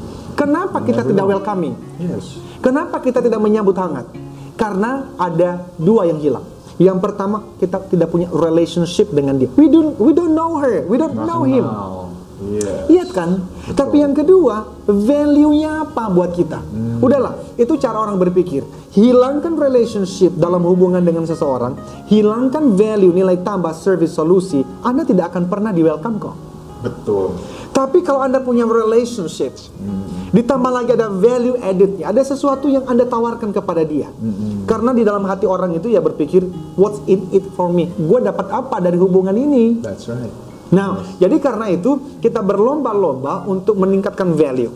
Kenapa kita tidak welcoming? Yes. Kenapa kita tidak menyambut hangat? Karena ada dua yang hilang. Yang pertama, kita tidak punya relationship dengan dia. We don't we don't know her, we don't Nggak know him. kenal. Iya. Iya kan? Tapi yang kedua, value-nya apa buat kita? Udahlah, itu cara orang berpikir. Hilangkan relationship dalam hubungan dengan seseorang, hilangkan value, nilai tambah, service, solusi, Anda tidak akan pernah di welcome kok. Betul. Tapi kalau Anda punya relationship, ditambah lagi ada value added-nya, ada sesuatu yang Anda tawarkan kepada dia. Karena di dalam hati orang itu ya berpikir, what's in it for me? Gue dapat apa dari hubungan ini? That's right. Nah, jadi karena itu kita berlomba-lomba untuk meningkatkan value.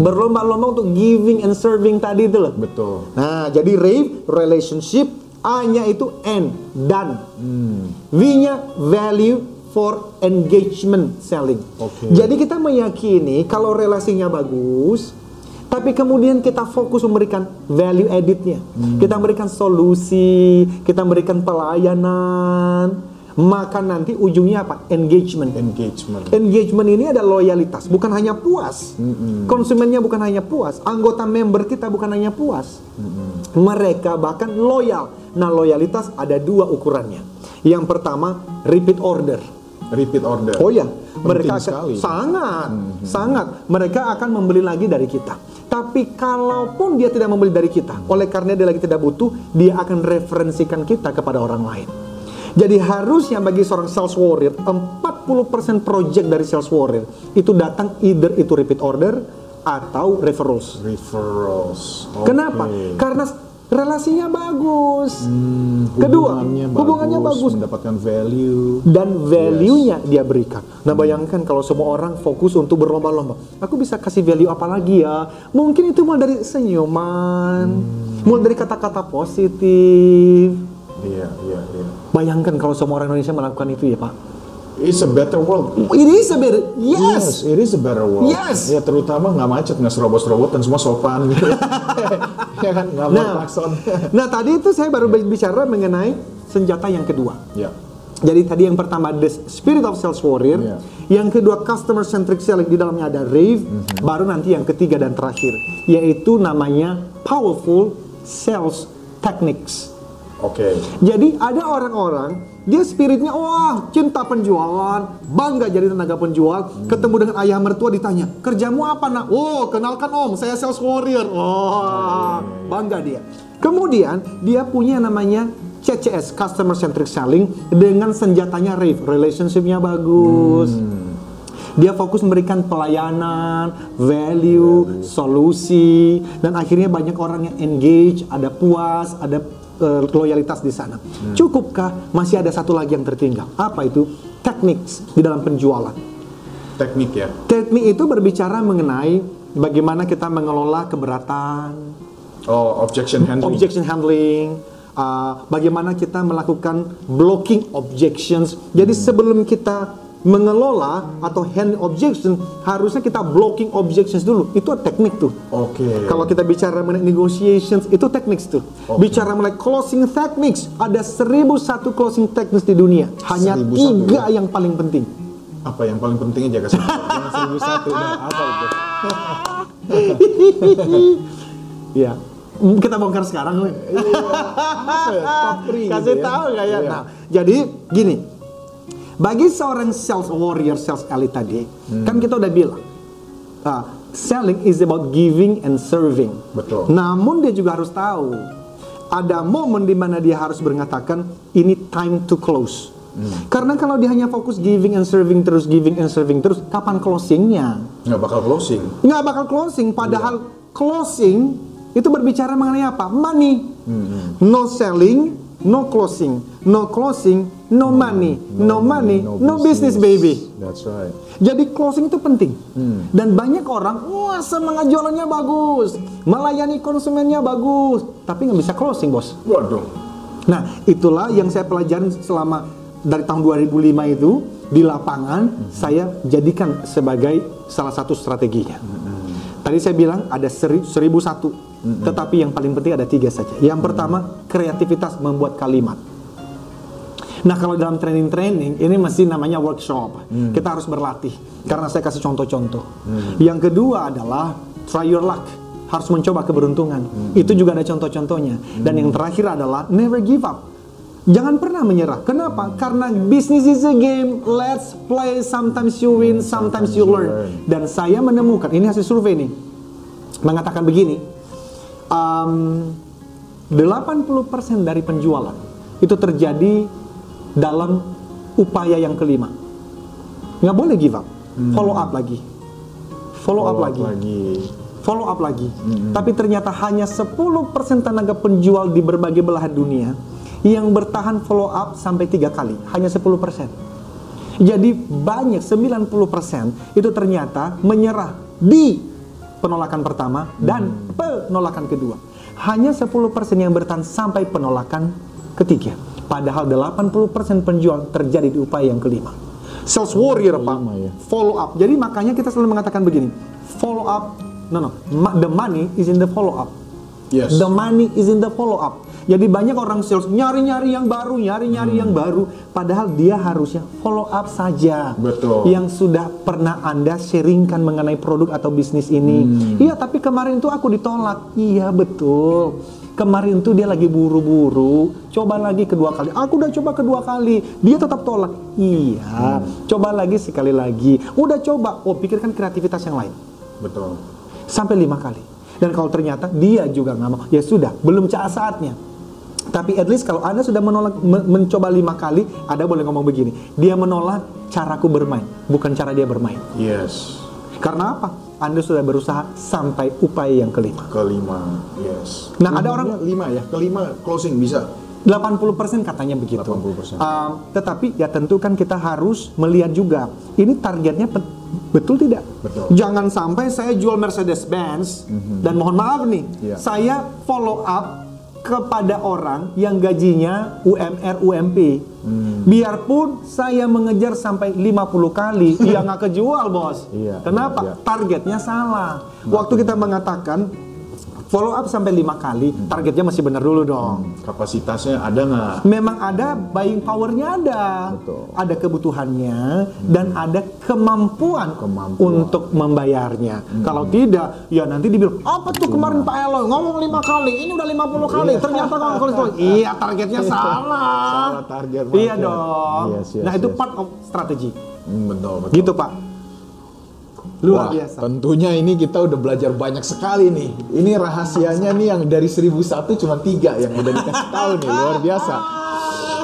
Berlomba-lomba untuk giving and serving tadi itu loh. Betul. Nah, jadi rave, relationship, A-nya itu N, dan. Hmm. V-nya value for engagement selling. Oke. Jadi kita meyakini kalau relasinya bagus, tapi kemudian kita fokus memberikan value added-nya. Hmm. Kita memberikan solusi, kita memberikan pelayanan, maka nanti ujungnya apa? Engagement. Engagement. Engagement ini ada loyalitas, bukan hanya puas. Konsumennya bukan hanya puas, anggota member kita bukan hanya puas. Mereka bahkan loyal. Nah, loyalitas ada dua ukurannya. Yang pertama, repeat order. Repeat order. Oh ya, mereka akan sekali. sangat, sangat. Mereka akan membeli lagi dari kita. Tapi kalaupun dia tidak membeli dari kita, oleh karena dia lagi tidak butuh, dia akan referensikan kita kepada orang lain. Jadi harusnya bagi seorang sales warrior, 40% project dari sales warrior itu datang either itu repeat order atau referrals. Referrals. Oke. Kenapa? Karena relasinya bagus. Hmm, Kedua, hubungannya hubungannya bagus. mendapatkan value. dan value-nya dia berikan. Nah, bayangkan kalau semua orang fokus untuk berlomba-lomba. Aku bisa kasih value apa lagi ya? Mungkin itu mulai dari senyuman, mulai dari kata-kata positif. Iya, iya, iya. Bayangkan kalau semua orang Indonesia melakukan itu ya, Pak. It's a better world. It is a better, yes. it is a better world. Yes. Ya terutama nggak macet, nggak serobot-serobot dan semua sopan gitu. ya kan, nggak Nah, klakson. nah tadi itu saya baru bicara mengenai senjata yang kedua. ya. Jadi tadi yang pertama the spirit of sales warrior, Iya. yang kedua customer centric selling di dalamnya ada rave, baru nanti yang ketiga dan terakhir yaitu namanya powerful sales techniques. Oke. Jadi ada orang-orang dia spiritnya wah cinta penjualan, bangga jadi tenaga penjual, ketemu dengan ayah mertua ditanya kerjamu apa nak? Oh kenalkan om, saya sales warrior. Oh bangga dia. Kemudian dia punya namanya CCS Customer Centric Selling dengan senjatanya rave, relationshipnya bagus. Dia fokus memberikan pelayanan, value, solusi, dan akhirnya banyak orang yang engage, ada puas, ada eh, loyalitas di sana. Cukupkah? Masih ada satu lagi yang tertinggal. Apa itu? Teknik di dalam penjualan. Teknik ya. Teknik itu berbicara mengenai bagaimana kita mengelola keberatan, Oh, objection handling. objection handling, uh, bagaimana kita melakukan blocking objections. Jadi sebelum kita mengelola atau handling objection, harusnya kita blocking objections dulu. Itu teknik tuh. Oke. Kalau kita bicara mengenai negotiations, itu teknik tuh. Oke. Bicara mengenai closing techniques, ada 1001 closing techniques di dunia. Hanya 1001 tiga ya? yang paling penting. apa yang paling penting aja kasih tahu. yang seribu satu dah apa itu Ya. Kita bongkar sekarang, Win. apa ya papri gitu Kasih ya? tahu kayak. Iya. Nah, jadi gini. Bagi seorang sales warrior, sales elite tadi, Hmm. kan kita udah bilang, ah, selling is about giving and serving. Betul. Namun dia juga harus tahu, ada momen di mana dia harus mengatakan ini time to close. Hmm. Karena kalau dia hanya fokus giving and serving terus, giving and serving terus, kapan closingnya? nggak bakal closing nggak bakal closing padahal closing itu berbicara mengenai apa money no selling no closing no closing no money no, money no, business. baby. That's right. Jadi closing itu penting. Dan banyak orang wah semangat jualannya bagus. Melayani konsumennya bagus. Tapi nggak bisa closing bos. Waduh. Nah, itulah yang saya pelajarin selama dari tahun 2005 itu di lapangan saya jadikan sebagai salah satu strateginya. Tadi saya bilang ada seri- seribu satu, tetapi yang paling penting ada tiga saja. Yang pertama kreativitas membuat kalimat. Nah kalau dalam training-training ini masih namanya workshop. Kita harus berlatih karena saya kasih contoh-contoh. Yang kedua adalah try your luck. Harus mencoba keberuntungan. Itu juga ada contoh-contohnya. Dan yang terakhir adalah never give up. Jangan pernah menyerah. Kenapa? Karena business is a game. Let's play. Sometimes you win, sometimes you learn. Dan saya menemukan ini hasil survei nih mengatakan begini. Um, 80% dari penjualan itu terjadi dalam upaya yang kelima. Nggak boleh give up. Follow up lagi. Follow, up, lagi. Follow up lagi. Tapi ternyata hanya 10% tenaga penjual di berbagai belahan dunia yang bertahan follow up sampai tiga kali. Hanya 10%. Jadi banyak 90% itu ternyata menyerah di penolakan pertama dan penolakan kedua. Hanya 10% yang bertahan sampai penolakan ketiga. Padahal 80% penjual terjadi di upaya yang kelima. Sales warrior Pak, ya. follow up. Jadi makanya kita selalu mengatakan begini, follow up, no no, the money is in the follow up. yes The money is in the follow up. Jadi banyak orang sales nyari-nyari yang baru, nyari-nyari yang baru, padahal dia harusnya follow up saja. Betul. Yang sudah pernah Anda sharingkan mengenai produk atau bisnis ini. Iya, tapi kemarin itu aku ditolak. Iya, betul. Kemarin itu dia lagi buru-buru, coba lagi kedua kali. Aku udah coba kedua kali, dia tetap tolak. Iya, coba lagi sekali lagi. Udah coba, oh pikirkan kreativitas yang lain betul sampai lima kali. Dan kalau ternyata dia juga nggak mau, ya sudah, belum saatnya. Tapi at least kalau Anda sudah menolak, me- mencoba lima kali, Anda boleh ngomong begini, dia menolak caraku bermain, bukan cara dia bermain. yes Karena apa? Anda sudah berusaha sampai upaya yang kelima. kelima yes Nah, ada orang- lima ya kelima closing bisa 80% katanya begitu. 80%. Um, tetapi ya tentu kan kita harus melihat juga ini targetnya pe- betul tidak? Betul. Jangan sampai saya jual Mercedes Benz dan mohon maaf nih, Iya. saya follow up kepada orang yang gajinya UMR UMP. Hmm. Biarpun saya mengejar sampai 50 kali, ya nggak kejual bos. Iya, Kenapa? iya, iya. Targetnya salah. Waktu kita mengatakan follow up sampai lima kali, targetnya masih benar dulu dong. Kapasitasnya ada nggak? Memang ada buying powernya ada, Betul. ada kebutuhannya dan ada kemampuan, Kemampuan. untuk membayarnya. Kalau tidak, ya nanti dibilang apa tuh kemarin Pak Eloy ngomong lima kali, ini udah 50 kali, ternyata ngomong kali sekali." Iya targetnya salah. Salah target Iya market. dong. Yes, yes, nah itu yes. part of strategi, Hmm, betul, betul. gitu Pak. Luar Wah, biasa. tentunya ini kita udah belajar banyak sekali nih. Ini rahasianya nih yang dari 1001 cuma tiga yang udah dikasih tahu nih, luar biasa.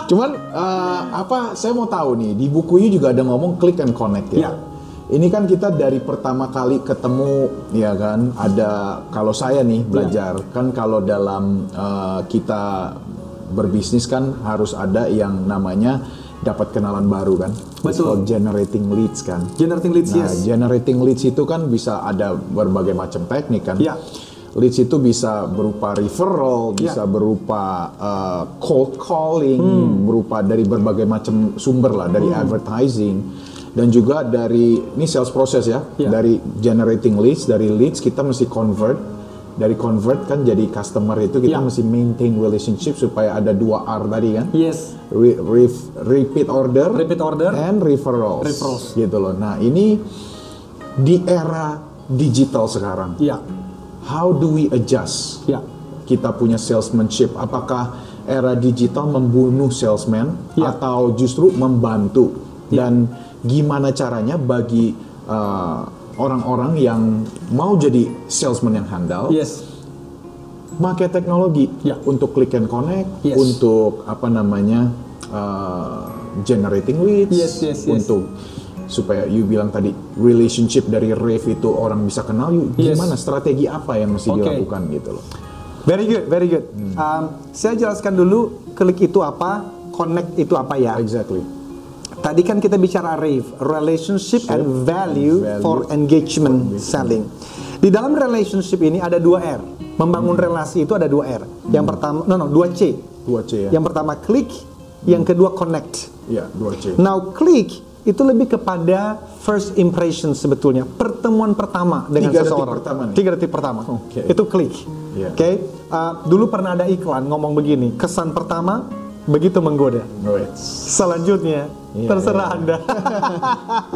Cuman eh, apa? Saya mau tahu nih di bukunya juga ada ngomong click and connect ya. Ya. Ini kan kita dari pertama kali ketemu ya kan ada kalau saya nih belajar kan kalau dalam eh, kita berbisnis kan harus ada yang namanya dapat kenalan baru kan. It's Betul. called generating leads kan. Generating leads, Nah, yes. generating leads itu kan bisa ada berbagai macam teknik kan. Ya. Leads itu bisa berupa referral, Ya. bisa berupa uh, cold calling, Hmm. berupa dari berbagai macam sumber lah, dari advertising dan juga dari ini sales process ya. Ya. Dari generating leads, dari leads kita mesti convert dari convert kan jadi customer itu kita Ya. mesti maintain relationship supaya ada dua R tadi kan Yes. Re- ref- repeat order, Repeat order. and referrals, Referrals. gitu loh. Nah ini di era digital sekarang, Ya. how do we adjust? Ya. Kita punya salesmanship, apakah era digital membunuh salesman Ya. atau justru membantu? Dan gimana caranya bagi uh, orang-orang yang mau jadi salesman yang handal? Yes. pakai teknologi Ya. untuk click and connect, Yes. untuk apa namanya uh, generating leads, Yes, yes, yes. untuk supaya you bilang tadi relationship dari rave itu orang bisa kenal you Yes. gimana strategi apa yang mesti Oke. dilakukan gitu loh. Very good, very good. Um, saya jelaskan dulu klik itu apa, connect itu apa ya. Exactly. Tadi kan kita bicara RAVE, relationship and value, Value for engagement selling. Di dalam relationship ini ada dua R. Membangun relasi itu ada dua R. Yang pertama, no no, dua C. Dua C ya. Yang pertama klik, yang kedua connect. Iya, dua C. Now klik itu lebih kepada first impression sebetulnya, pertemuan pertama dengan Tiga detik seseorang. pertama nih. Tiga detik pertama. Oke. Itu klik. Iya. Oke. Uh, dulu pernah ada iklan ngomong begini, kesan pertama begitu menggoda. Right. Selanjutnya Iya, terserah iya. Anda.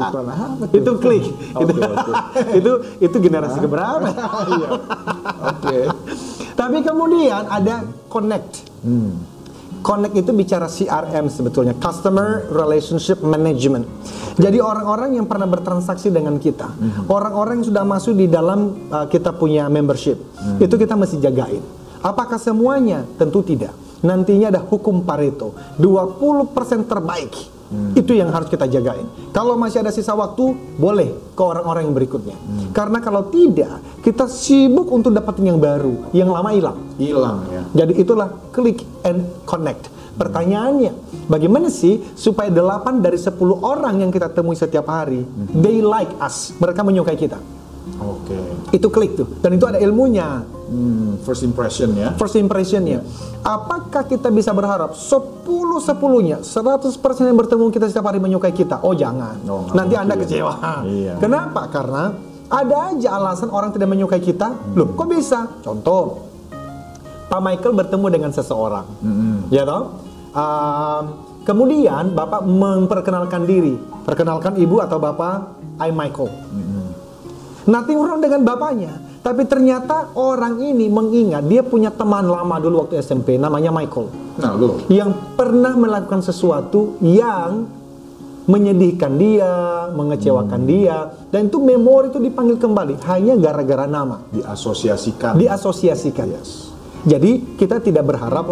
Iklan apa tuh? itu klik. Oke, itu, oke. itu itu generasi keberapa? Iya. Oke. Tapi kemudian ada connect. Hmm. Connect itu bicara CRM sebetulnya, Customer Relationship Management. Jadi orang-orang yang pernah bertransaksi dengan kita, Hmm. orang-orang yang sudah masuk di dalam uh, kita punya membership, Hmm. itu kita mesti jagain. Apakah semuanya? Tentu tidak. Nantinya ada hukum Pareto, 20% terbaik. Hmm. Itu yang harus kita jagain. Kalau masih ada sisa waktu, boleh ke orang-orang yang berikutnya. Hmm. Karena kalau tidak, kita sibuk untuk dapetin yang baru, yang lama hilang. Hilang ya. Jadi itulah click and connect. Pertanyaannya, bagaimana sih supaya 8 dari 10 orang yang kita temui setiap hari, they like us, mereka menyukai kita. Oke. Itu klik tuh, dan itu ada ilmunya, Hmm, first impression ya. first impressionnya. Apakah kita bisa berharap 10 sepuluhnya, 100% yang bertemu kita setiap hari menyukai kita? Oh jangan, Oh, nanti anda kecewa. Iya. Kenapa? Karena ada aja alasan orang tidak menyukai kita. Loh, kok bisa? Contoh, Pak Michael bertemu dengan seseorang, ya toh? Um, kemudian Bapak memperkenalkan diri, perkenalkan ibu atau Bapak, I Michael. Nothing wrong dengan bapaknya, tapi ternyata orang ini mengingat dia punya teman lama dulu waktu SMP, namanya Michael, Nah, lu. yang pernah melakukan sesuatu yang menyedihkan dia, mengecewakan dia, dan itu memori itu dipanggil kembali hanya gara-gara nama diasosiasikan. diasosiasikan. Yes. Jadi kita tidak berharap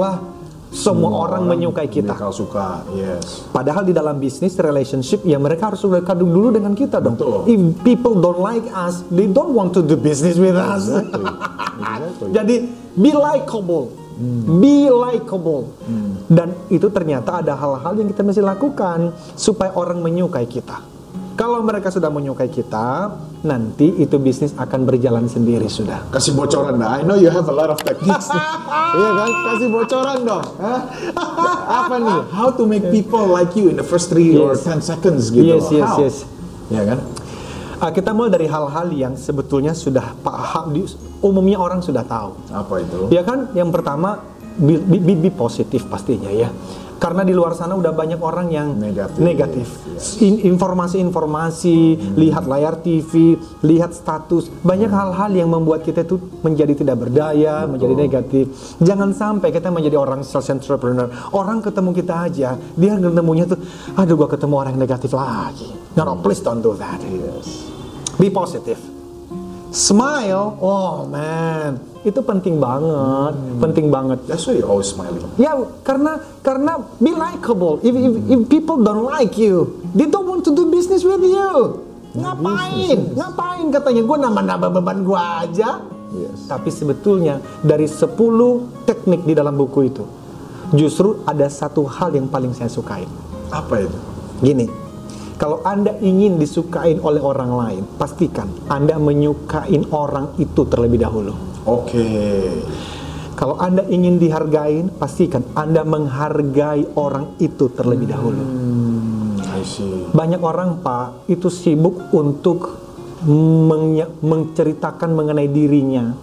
semua, orang, menyukai kita. Bakal suka, yes. Padahal di dalam bisnis relationship ya mereka harus sudah kadu dulu dengan kita dong. Betul. If people don't like us, they don't want to do business with us. Exactly. Exactly. Jadi be likable. Be likable. Dan itu ternyata ada hal-hal yang kita mesti lakukan supaya orang menyukai kita. Kalau mereka sudah menyukai kita, nanti itu bisnis akan berjalan sendiri sudah. Kasih bocoran dah. I know you have a lot of techniques. Iya kan? Kasih bocoran dong. Hah? Apa nih? How to make people like you in the first three or Yes. 10 seconds gitu. Yes, yes, How? yes. Iya kan? Ah, kita mulai dari hal-hal yang sebetulnya sudah paham, di, umumnya orang sudah tahu. Apa itu? Ya kan, yang pertama be, be- be positif pastinya ya. Karena di luar sana udah banyak orang yang Negatif. negatif. In- Informasi-informasi, lihat layar TV, lihat status, banyak hal-hal yang membuat kita itu menjadi tidak berdaya, menjadi negatif. Jangan sampai kita menjadi orang sales entrepreneur. Orang ketemu kita aja, dia ketemunya tuh, aduh gua ketemu orang yang negatif lagi. No, no, please don't do that. Yes. Be positive. Smile, oh man, itu penting banget, penting banget. That's why you're always smiling. Ya, karena karena be likable. If, if, if people don't like you, they don't want to do business with you. Ngapain? Ngapain katanya? Gue nambah-nambah beban gue aja. Yes. Tapi sebetulnya dari 10 teknik di dalam buku itu, justru ada satu hal yang paling saya sukain. Apa itu? Gini, kalau Anda ingin disukain oleh orang lain, pastikan Anda menyukain orang itu terlebih dahulu. Oke. Kalau Anda ingin dihargain, pastikan Anda menghargai orang itu terlebih dahulu. Hmm, I see. Banyak orang, Pak, itu sibuk untuk menceritakan mengenai dirinya.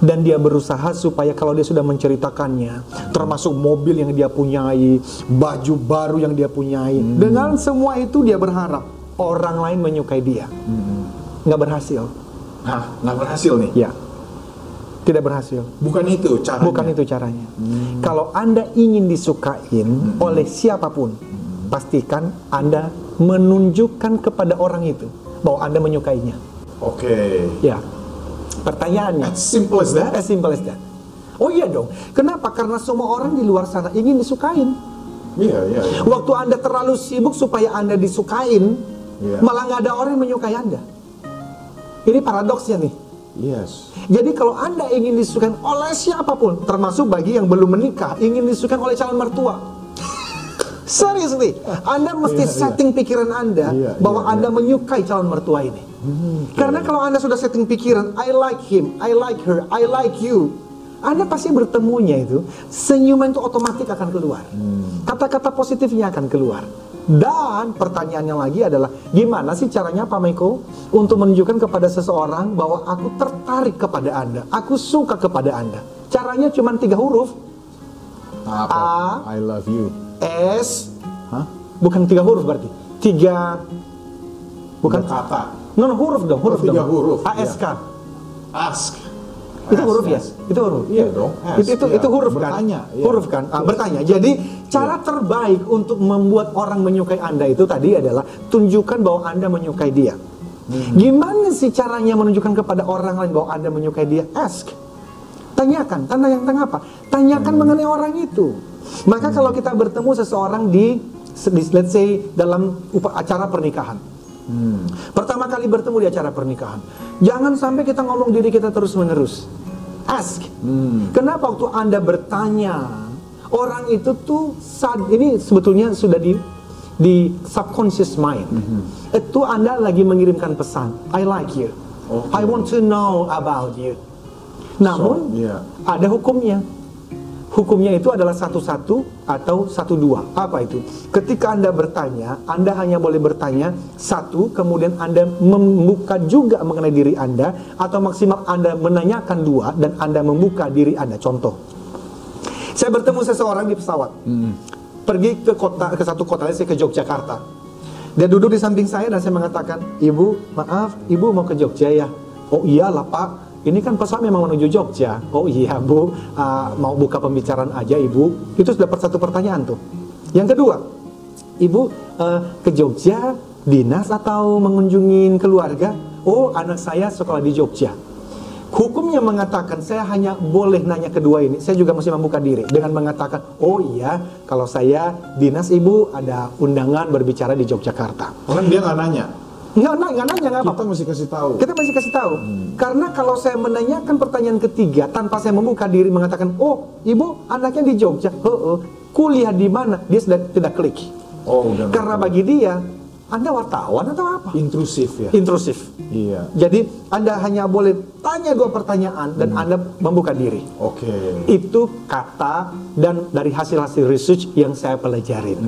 Dan dia berusaha supaya kalau dia sudah menceritakannya, termasuk mobil yang dia punyai, baju baru yang dia punyai, dengan semua itu dia berharap orang lain menyukai dia. Nggak berhasil. Hah, nggak berhasil nih? Ya. Tidak berhasil. Bukan itu caranya. Bukan itu caranya. Kalau Anda ingin disukain oleh siapa pun, pastikan Anda menunjukkan kepada orang itu bahwa Anda menyukainya. Oke. Ya. Pertanyaannya, As simple as that. as simple as that. Oh iya dong. Kenapa? Karena semua orang di luar sana ingin disukain. Iya, iya, iya. Waktu Anda terlalu sibuk supaya Anda disukain, Iya. malah nggak ada orang yang menyukai Anda. Ini paradoksnya nih. Yes. Jadi kalau Anda ingin disukai oleh siapa pun, termasuk bagi yang belum menikah, ingin disukai oleh calon mertua. Seriously, Anda mesti Iya, iya. setting pikiran Anda Iya, bahwa iya, Anda menyukai calon mertua ini. Karena kalau Anda sudah setting pikiran, I like him, I like her, I like you. Anda pasti bertemunya itu, senyuman itu otomatis akan keluar. Kata-kata positifnya akan keluar. Dan pertanyaannya lagi adalah, gimana sih caranya Pak Meko untuk menunjukkan kepada seseorang bahwa aku tertarik kepada Anda, aku suka kepada Anda. Caranya cuma tiga huruf, Apa? A. I love you. S, Hah? bukan tiga huruf berarti, tiga, bukan kata. No, no, huruf dong, huruf Oh, tiga dong. huruf, ASK. Ask. Itu huruf ya? Itu huruf. Iya dong, ask, Itu itu, iya. itu huruf kan? Bertanya, iya. Huruf kan? Ah, bertanya. Jadi cara terbaik untuk membuat orang menyukai Anda itu tadi adalah tunjukkan bahwa Anda menyukai dia. Hmm. Gimana sih caranya menunjukkan kepada orang lain bahwa Anda menyukai dia? Ask. Tanyakan, tanda yang tengah apa? Tanyakan Hmm. mengenai orang itu. Maka kalau kita bertemu seseorang di, let's say dalam acara pernikahan. Hmm. Pertama kali bertemu di acara pernikahan. Jangan sampai kita ngomong diri kita terus-menerus. Ask. Hmm. Kenapa waktu Anda bertanya, orang itu tuh sad, ini sebetulnya sudah di di subconscious mind. Hmm. Itu Anda lagi mengirimkan pesan, I like you. Oke. I want to know about you. Namun iya. ada hukumnya. Hukumnya itu adalah satu-satu atau satu-dua. Apa itu? Ketika Anda bertanya, Anda hanya boleh bertanya satu, kemudian Anda membuka juga mengenai diri Anda, atau maksimal Anda menanyakan dua, dan Anda membuka diri Anda. Contoh, saya bertemu seseorang di pesawat, pergi ke kota ke satu kota, saya ke Yogyakarta. Dia duduk di samping saya dan saya mengatakan, Ibu, maaf, Ibu mau ke Jogja ya? Oh iyalah Pak, ini kan pesawat memang menuju Jogja. Oh iya Bu, Ah, mau buka pembicaraan aja Ibu. Itu sudah satu pertanyaan tuh. Yang kedua, Ibu eh, ke Jogja dinas atau mengunjungi keluarga? Oh anak saya sekolah di Jogja. Hukumnya mengatakan saya hanya boleh nanya kedua ini. Saya juga mesti membuka diri dengan mengatakan, oh iya, kalau saya dinas ibu ada undangan berbicara di Yogyakarta. Kan dia nggak nanya. Nggak, nggak, nggak nanya nggak Kita apa-apa. mesti kasih tahu. Kita masih kasih tahu. Karena kalau saya menanyakan pertanyaan ketiga tanpa saya membuka diri mengatakan, oh ibu anaknya di Jogja, oh, oh. kuliah di mana? Dia sudah tidak klik. Oh, udah. Karena bagi dia Anda wartawan atau apa? Intrusif ya. Intrusif. Iya. Jadi Anda hanya boleh tanya dua pertanyaan dan Anda membuka diri. Oke. Itu kata dan dari hasil-hasil research yang saya pelajarin.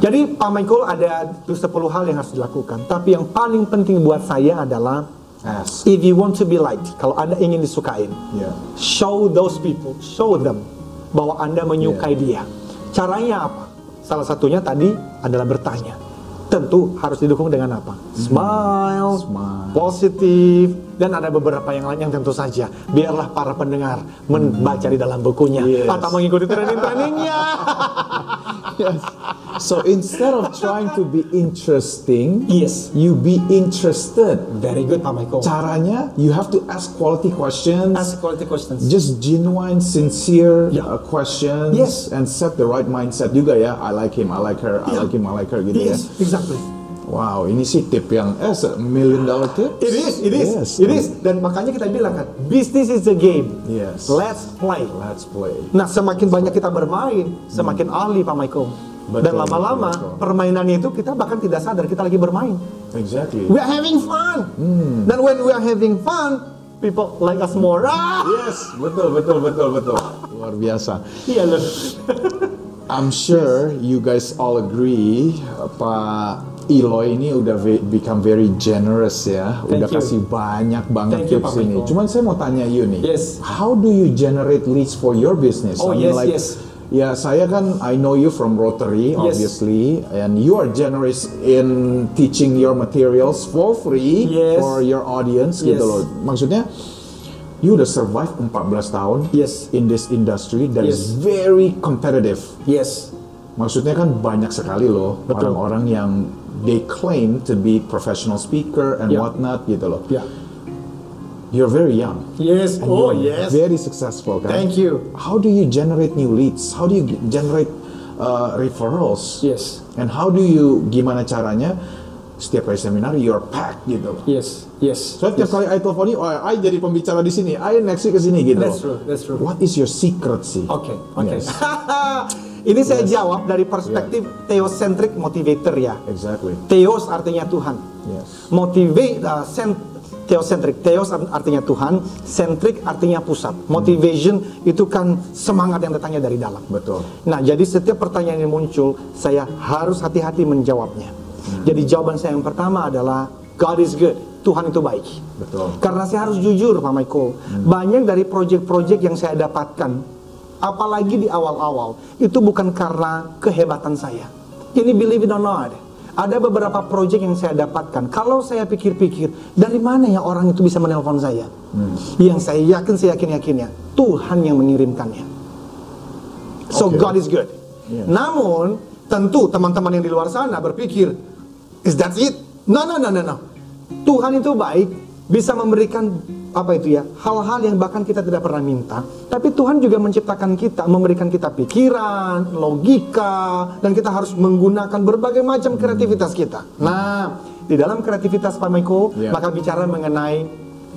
Jadi Pak Michael ada tuh 10 hal yang harus dilakukan. Tapi yang paling penting buat saya adalah Ask. if you want to be liked, kalau Anda ingin disukain, Ya. show those people, show them bahwa Anda menyukai dia. Caranya apa? Salah satunya tadi adalah bertanya. Tentu harus didukung dengan apa? Smile, Smile. positif, dan ada beberapa yang lain yang tentu saja biarlah para pendengar membaca di dalam bukunya Yes. atau mengikuti training-trainingnya. Yes. So instead of trying to be interesting, Yes. you be interested. Very good, Pak Michael. Caranya, you have to ask quality questions. Ask quality questions. Just genuine, sincere Yeah. uh, questions, Yes. and set the right mindset juga ya. I like him, I like her, I Yeah. like him, I like her gitu Yes, exactly. Ya. Wow, ini sih tip yang eh se- million dollar tip. It is, it is, Yes. it is. Dan makanya kita bilang kan, business is a game. Yes. Let's play. Let's play. Nah, semakin banyak kita bermain, semakin ahli Pak Michael. Betul, Dan lama-lama permainannya itu kita bahkan tidak sadar kita lagi bermain. Exactly. We are having fun. Dan when we are having fun, people like us more. Ah! Yes, betul, betul, betul, betul. Luar biasa. Iya loh. I'm sure you guys all agree uh, Pak Eloy ini udah become very generous ya, Thank udah you. kasih banyak banget Thank you, tips Pak ini. Cuman saya mau tanya you nih, Yes. how do you generate leads for your business? Oh, I mean, yes, like, yes. Ya saya kan I know you from Rotary Yes. obviously, and you are generous in teaching your materials for free Yes. for your audience Yes. gitu loh. Maksudnya you udah survive 14 tahun Yes. in this industry that is Yes. very competitive. Yes. Maksudnya kan banyak sekali loh orang-orang yang they claim to be professional speaker and Yeah. whatnot gitu loh. Ya. You're very young. Yes. And Oh, yes. Very successful kan. Thank you. How do you generate new leads? How do you generate uh, referrals? Yes. And how do you gimana caranya setiap kali seminar you're packed gitu. Yes. Yes. So tiap kali I telepon you, oh, I jadi pembicara di sini, I next week ke sini gitu. That's true. That's true. What is your secret sih? Oke, oke. Yes. Ini saya jawab dari perspektif theocentric motivator ya. Exactly. Theos artinya Tuhan. Yes. Motivate uh, cent- theocentric. Theos artinya Tuhan, centric artinya pusat. Motivation itu kan semangat yang datangnya dari dalam. Betul. Nah, jadi setiap pertanyaan yang muncul, saya harus hati-hati menjawabnya. Jadi jawaban saya yang pertama adalah God is good. Tuhan itu baik. Betul. Karena saya harus jujur, Pak Michael. Banyak dari proyek-proyek yang saya dapatkan, apalagi di awal-awal, itu bukan karena kehebatan saya. Ini believe it or not. Ada beberapa proyek yang saya dapatkan. Kalau saya pikir-pikir, dari mana ya orang itu bisa menelpon saya? Yang saya yakin, saya yakin-yakinnya, Tuhan yang mengirimkannya. So Oke. God is good. Yes. Namun tentu teman-teman yang di luar sana berpikir, is that it? No, no, no, no, no. Tuhan itu baik, bisa memberikan apa itu ya, hal-hal yang bahkan kita tidak pernah minta. Tapi Tuhan juga menciptakan kita, memberikan kita pikiran, logika, dan kita harus menggunakan berbagai macam kreativitas kita. Nah, di dalam kreativitas Pak Michael, Ya. maka bicara mengenai,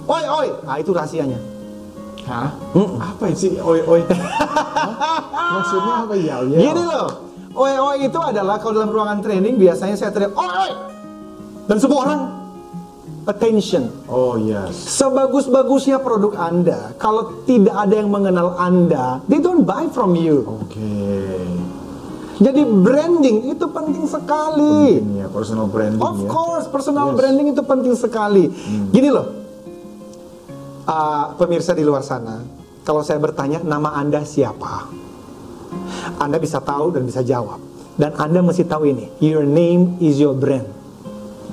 oi, oi, nah itu rahasianya. Hah? Apa sih? Oi oi. Maksudnya apa ya? ya? Gini loh, oi oi itu adalah kalau dalam ruangan training biasanya saya teriak oi oi dan semua orang attention. Oh yes. Sebagus-bagusnya produk Anda, kalau tidak ada yang mengenal Anda, they don't buy from you. Oke. Jadi branding itu penting sekali. Ini ya personal branding Of ya. course, personal Yes. branding itu penting sekali. Gini loh, ah, pemirsa di luar sana, kalau saya bertanya nama Anda siapa, Anda bisa tahu dan bisa jawab. Dan Anda mesti tahu ini, your name is your brand.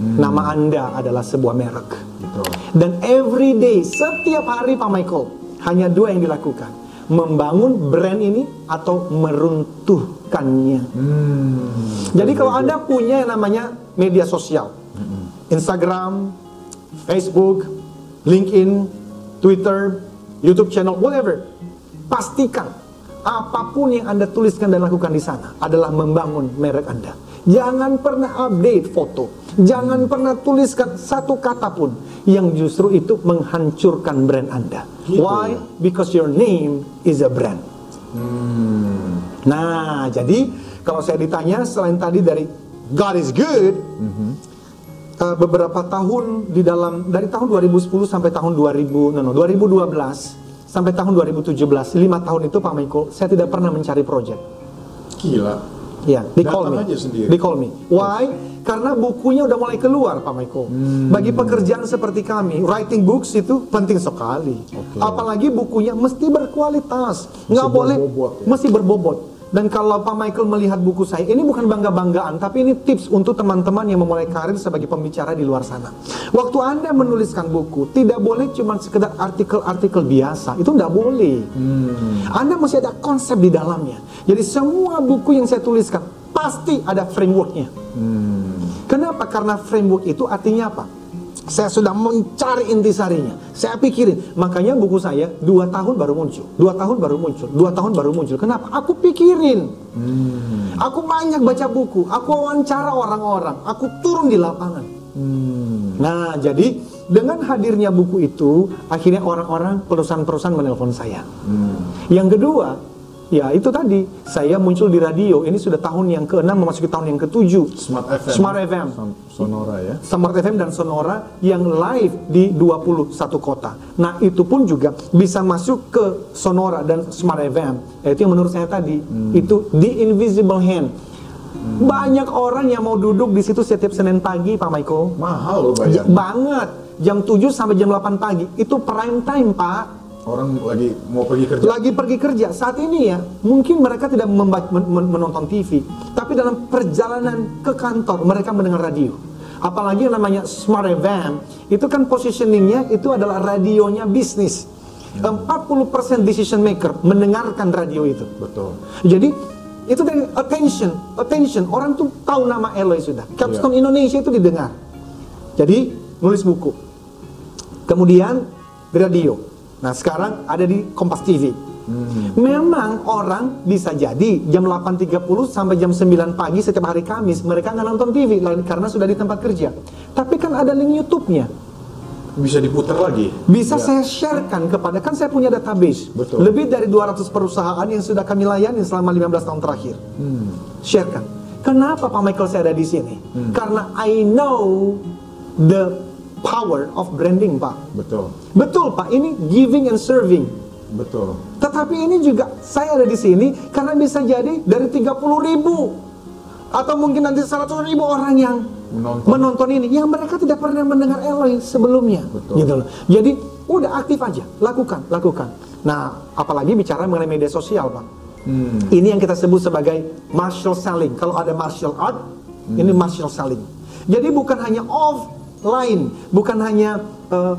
Nama Anda adalah sebuah merek. Betul. Dan every day, setiap hari Pak Michael, hanya dua yang dilakukan. Membangun brand ini atau meruntuhkannya. Jadi kalau Anda punya yang namanya media sosial, Instagram, Facebook, LinkedIn, Twitter, YouTube channel, whatever, pastikan apa pun yang Anda tuliskan dan lakukan di sana adalah membangun merek Anda. Jangan pernah update foto, jangan pernah tuliskan satu kata pun yang justru itu menghancurkan brand Anda. Gitu. Why? Because your name is a brand. Nah, jadi kalau saya ditanya selain tadi dari God is good. uh, beberapa tahun di dalam dari tahun 2010 sampai tahun 2000 no, no, 2012 sampai tahun 2017 lima tahun itu Pak Michael saya tidak pernah mencari project Gila. Ya they call Datang me they call me. Why? Karena bukunya udah mulai keluar Pak Michael Hmm. bagi pekerjaan seperti kami writing books itu penting sekali. Apalagi bukunya mesti berkualitas. Nggak boleh ya. mesti berbobot dan kalau Pak Michael melihat buku saya, ini bukan bangga-banggaan, tapi ini tips untuk teman-teman yang memulai karir sebagai pembicara di luar sana. Waktu Anda menuliskan buku, tidak boleh cuma sekedar artikel-artikel biasa. Itu tidak boleh. Anda masih ada konsep di dalamnya. Jadi semua buku yang saya tuliskan, pasti ada frameworknya. Kenapa? Karena framework itu artinya apa? Saya sudah mencari intisarinya. Saya pikirin. Makanya buku saya dua tahun baru muncul. Dua tahun baru muncul. Dua tahun baru muncul. Kenapa? Aku pikirin. Aku banyak baca buku. Aku wawancara orang-orang. Aku turun di lapangan. Nah, jadi dengan hadirnya buku itu, akhirnya orang-orang perusahaan-perusahaan menelpon saya. Yang kedua, ya itu tadi saya muncul di radio. Ini sudah tahun yang ke-6 memasuki tahun yang ke-7. Smart FM. Smart FM. Son- Sonora ya. Smart FM dan Sonora yang live di 21 kota. Nah, itu pun juga bisa masuk ke Sonora dan Smart FM. Itu yang menurut saya tadi, itu the invisible hand. Banyak orang yang mau duduk di situ setiap Senin pagi, Pak Maiko. Mahal loh bayar. banget. Jam 7 sampai jam 8 pagi. Itu prime time, Pak. Orang lagi mau pergi kerja. Lagi pergi kerja saat ini ya, mungkin mereka tidak men- men- menonton TV, tapi dalam perjalanan ke kantor mereka mendengar radio. Apalagi yang namanya Smart FM, itu kan positioningnya itu adalah radionya bisnis. 40% decision maker mendengarkan radio itu. Betul. Jadi itu dari attention, attention. Orang tuh tahu nama Eloy sudah. Capstone Indonesia itu didengar. Jadi nulis buku. Kemudian di radio. Nah sekarang ada di Kompas TV. Memang orang bisa jadi jam 8.30 sampai jam 9 pagi setiap hari Kamis mereka nggak nonton TV lain- karena sudah di tempat kerja. Tapi kan ada link YouTube-nya. Bisa diputar lagi. Bisa Ya. saya sharekan kepada kan saya punya database. Betul. Lebih dari 200 perusahaan yang sudah kami layani selama 15 tahun terakhir. Sharekan. Kenapa Pak Michael saya ada di sini? Karena I know the power of branding, Pak. Betul. Betul, Pak. Ini giving and serving. Betul. Tetapi ini juga saya ada di sini karena bisa jadi dari 30 ribu atau mungkin nanti 100 ribu orang yang Menonton. menonton ini yang mereka tidak pernah mendengar Eloy sebelumnya. Betul. Gitu loh. Jadi udah aktif aja, lakukan, lakukan. Nah, apalagi bicara mengenai media sosial, Pak. Hmm. Ini yang kita sebut sebagai martial selling. Kalau ada martial art, ini martial selling. Jadi bukan hanya offline, bukan hanya eh,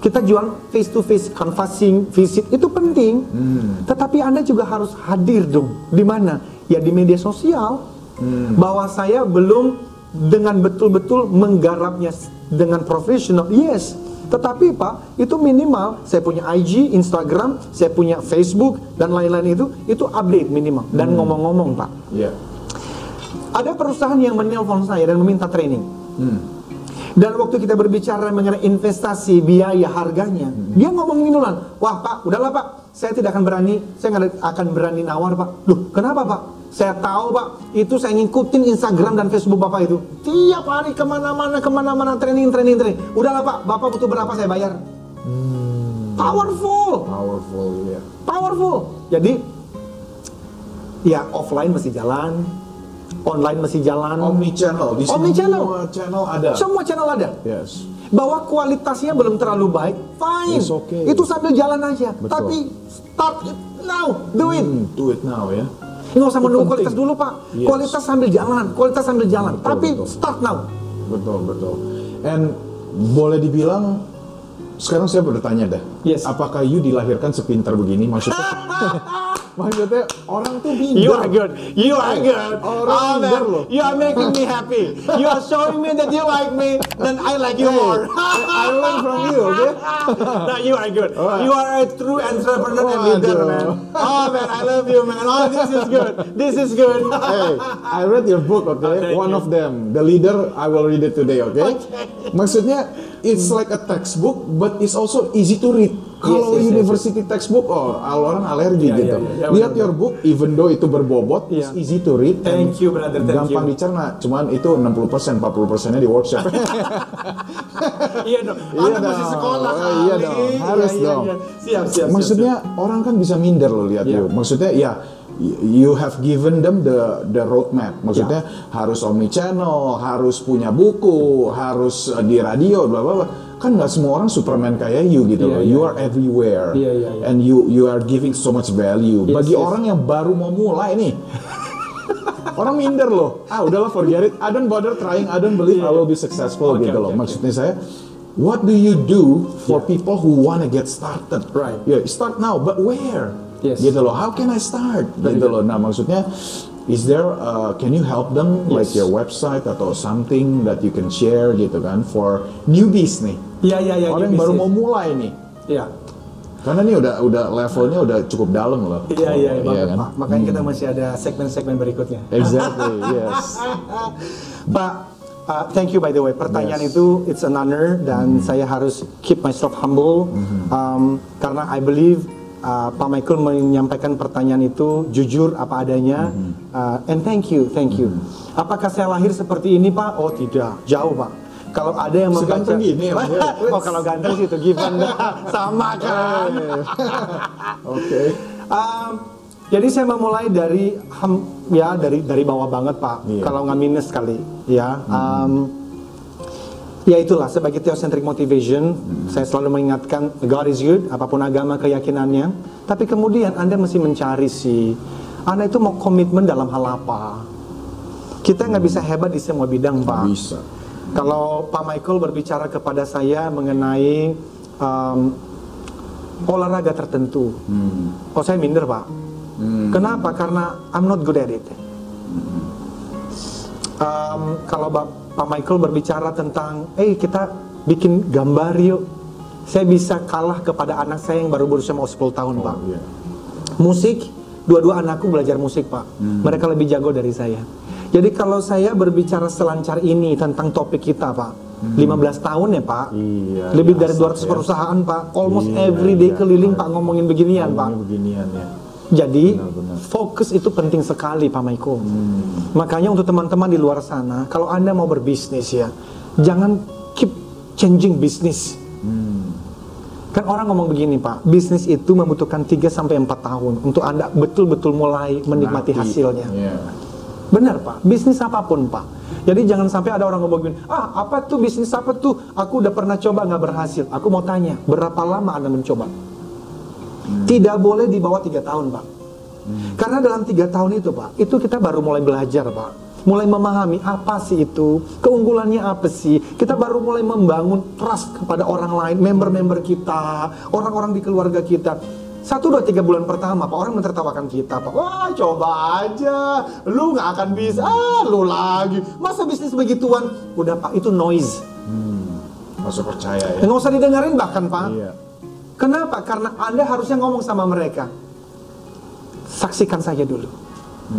kita jual face to face, canvassing, visit itu penting. Tetapi Anda juga harus hadir dong. Di mana? Ya di media sosial. Bahwa saya belum dengan betul-betul menggarapnya dengan profesional. Yes, tetapi Pak, itu minimal saya punya IG, Instagram, saya punya Facebook dan lain-lain itu, itu update minimal. Dan ngomong-ngomong Pak, Ya. ada perusahaan yang menelpon saya dan meminta training. Dan waktu kita berbicara mengenai investasi, biaya, harganya, dia ngomong gini duluan, wah Pak, udahlah Pak, saya tidak akan berani, saya nggak akan berani nawar Pak. Loh, kenapa Pak? Saya tahu Pak, itu saya ngikutin Instagram dan Facebook Bapak itu. Tiap hari ke mana-mana, ke mana-mana, training, training, training. Udahlah Pak, Bapak butuh berapa saya bayar. Powerful Powerful ya. powerful. Jadi ya offline masih jalan, online masih jalan. Omni channel di Omni channel. semua channel ada. Semua channel ada. Yes. Bahwa kualitasnya belum terlalu baik, fine. It's okay. Itu sambil jalan aja. Betul. Tapi start it now, do it. Hmm, do it now ya. Nggak usah menunggu kualitas dulu pak. Yes. Kualitas sambil jalan, kualitas sambil jalan. Betul, Tapi betul. start now. Betul betul. And boleh dibilang sekarang saya bertanya dah. Yes. Apakah you dilahirkan sepintar begini? Maksudnya maksudnya orang tuh minder. You are good. You are Hey, good. orang Oh, minder man. loh. You are making me happy. You are showing me that you like me, then I like you Hey, more. I learn from you, okay? no, you are good. Alright. You are a true entrepreneur and leader, Waduh. man. Oh man, I love you, man. Oh, this is good. This is good. hey, I read your book, okay? thank One you. of them, The Leader. I will read it today, okay? Okay. Maksudnya, it's like a textbook, but it's also easy to read. Kalau yes, yes, university textbook, oh orang alergi Iya, gitu. iya, iya, Lihat benar, your book, even though itu berbobot, Iya. it's easy to read. and Thank you, brother, thank gampang you. dicerna. Cuman itu 60%, 40%-nya di workshop. iya dong. Iya dong. masih sekolah Oh, iya dong. Harus Iya, iya, dong. iya. Siap, siap. Maksudnya orang kan bisa minder loh lihat Iya. you. Maksudnya ya you have given them the the roadmap. Maksudnya Iya. harus omni channel, harus punya buku, harus uh, di radio, bla bla bla. Kan nggak semua orang Superman kayak you gitu Iya, loh. iya, You are everywhere. Iya, iya, iya. And you you are giving so much value. Yes, Bagi yes. orang yang baru mau mulai nih. Orang minder loh. Ah udahlah forget it. I don't bother trying. I don't believe I will be successful Oke, gitu oke, loh. oke. Maksudnya saya, what do you do for people who wanna get started? Right. Ya, start now, but where? Yes. Gitu loh. How can I start? Gitu loh. Nah, maksudnya is there uh, can you help them like Yes. your website atau something that you can share gitu kan for newbies nih. Iya, iya, iya. Orang yang baru mau mulai nih. Iya. Karena ini udah udah levelnya udah cukup dalam loh. Iya, iya, iya, kan? Makanya kita masih ada segmen-segmen berikutnya. Exactly, yes. Pak, uh, thank you by the way. Pertanyaan Yes. itu it's an honor dan saya harus keep myself humble um, karena I believe uh, Pak Michael menyampaikan pertanyaan itu jujur apa adanya. Uh, and thank you, thank you. Apakah saya lahir seperti ini Pak? Oh tidak, jauh Pak. Kalau ada yang membaca, gini ya, Pak? oh kalau ganteng sih itu given sama kan. Oke. Um, jadi saya memulai dari ya dari dari bawah banget pak. Iya. Kalau nggak minus kali, ya. Um, ya itulah sebagai theocentric motivation, saya selalu mengingatkan God is good, apa pun agama keyakinannya. Tapi kemudian anda mesti mencari sih, anda itu mau komitmen dalam hal apa? Kita nggak bisa hebat di semua bidang pak. Bisa. Kalau Pak Michael berbicara kepada saya mengenai um, olahraga tertentu, oh saya minder pak. Kenapa? Karena I'm not good at it. Um, kalau Ba- Pak Michael berbicara tentang, eh kita bikin gambar yuk. Saya bisa kalah kepada anak saya yang baru berusia mau 10 tahun pak. Iya. Musik, dua-dua anakku belajar musik pak. Mereka lebih jago dari saya. Jadi kalau saya berbicara selancar ini tentang topik kita pak, 15 tahun ya pak, Iya, lebih iya, dari asap 200 ya. perusahaan pak, almost Iya, every day iya. keliling pak ngomongin beginian pak. Ngomongnya beginian ya. Jadi Benar-benar. fokus itu penting sekali Pak Maiko. Hmm. Makanya untuk teman-teman di luar sana, kalau anda mau berbisnis ya, jangan keep changing bisnis. Hmm. Kan orang ngomong begini Pak, bisnis itu membutuhkan 3 sampai 4 tahun untuk anda betul-betul mulai menikmati Nanti. hasilnya. Iya. Benar Pak, bisnis apa pun Pak. Jadi jangan sampai ada orang ngomong begini, ah apa tuh bisnis apa tuh? Aku udah pernah coba nggak berhasil. Aku mau tanya, berapa lama anda mencoba? Tidak boleh di bawah tiga tahun Pak. Karena dalam tiga tahun itu Pak, itu kita baru mulai belajar Pak. Mulai memahami apa sih itu, keunggulannya apa sih. Kita baru mulai membangun trust kepada orang lain, member-member kita, orang-orang di keluarga kita. Satu, dua, tiga bulan pertama, Pak, orang mentertawakan kita, Pak. Wah, coba aja. Lu nggak akan bisa. Ah, lu lagi. Masa bisnis begituan? Udah, Pak, itu noise. Masuk percaya ya. Nggak usah didengerin bahkan, Pak. Iya. Kenapa? Karena Anda harusnya ngomong sama mereka. Saksikan saja dulu.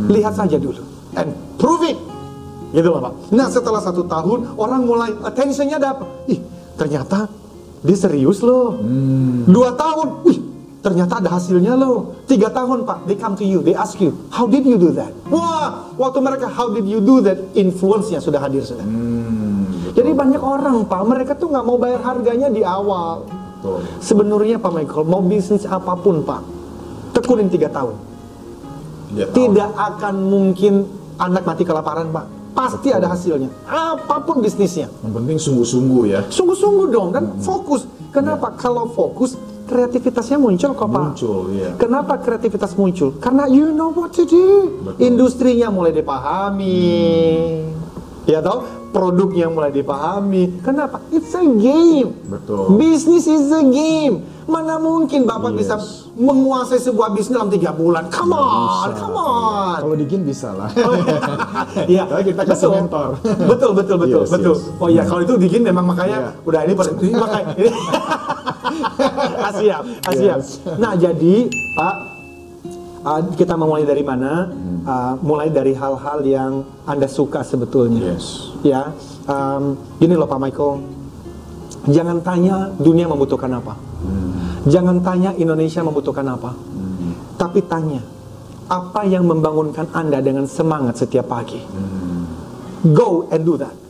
Lihat saja dulu. And prove it. Gitu loh Pak. Nah setelah satu tahun, orang mulai attentionnya dapat. Ih, ternyata dia serius loh. Dua tahun, wih, ternyata ada hasilnya loh. Tiga tahun Pak, they come to you, they ask you, how did you do that? Wah, waktu mereka how did you do that, influence-nya sudah hadir sudah. Jadi banyak orang Pak, mereka tuh nggak mau bayar harganya di awal. Betul. Sebenarnya Pak Michael, mau bisnis apa pun Pak, tekunin tiga tahun. Tahu. Tidak akan mungkin anak mati kelaparan Pak. Pasti ada hasilnya. Apa pun bisnisnya. Yang penting sungguh-sungguh ya. Sungguh-sungguh dong dan fokus. Kenapa? Kalau fokus, kreativitasnya muncul kok Pak. Muncul, iya. Kenapa kreativitas muncul? Karena you know what to do. Betul. Industrinya mulai dipahami. Ya toh? Produknya mulai dipahami. Kenapa? It's a game. Betul. Business is a game. Mana mungkin Bapak Yes. bisa menguasai sebuah bisnis dalam tiga bulan? Come on, Bisa. come on. Kalau digin bisa lah. Iya, Tapi kita kasih mentor. Betul, betul, betul, Yes, betul. yes. Oh iya, kalau itu digin memang makanya Iya. udah ini pada ini makanya. Asyap, asyap. Yes. Nah, jadi Pak, uh, kita memulai dari mana? Uh, mulai dari hal-hal yang Anda suka sebetulnya. Yes. Ya, um, gini loh Pak Michael. Jangan tanya dunia membutuhkan apa. Jangan tanya Indonesia membutuhkan apa. Tapi tanya, apa yang membangunkan Anda dengan semangat setiap pagi? Go and do that.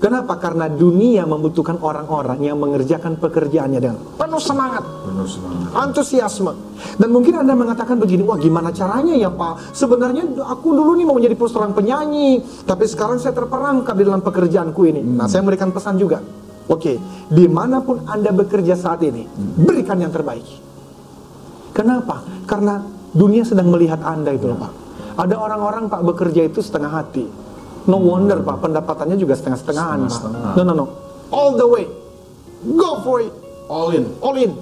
Kenapa? Karena dunia membutuhkan orang-orang yang mengerjakan pekerjaannya dengan penuh semangat, Benar semangat. antusiasme. Dan mungkin Anda mengatakan begini, wah gimana caranya ya Pak? Sebenarnya aku dulu nih mau menjadi seorang penyanyi, tapi sekarang saya terperangkap di dalam pekerjaanku ini. Nah, saya memberikan pesan juga. Oke, di mana pun Anda bekerja saat ini, berikan yang terbaik. Kenapa? Karena dunia sedang melihat Anda itu loh Pak. Ada orang-orang Pak bekerja itu setengah hati. No wonder Pak, pendapatannya juga setengah-setengahan Pak. No, no, no. All the way. Go for it. All in. All in.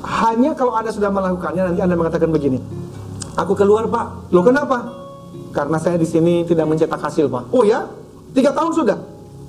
Hanya kalau Anda sudah melakukannya nanti Anda mengatakan begini. Aku keluar Pak. Loh kenapa? Karena saya di sini tidak mencetak hasil Pak. Oh ya? Tiga tahun sudah?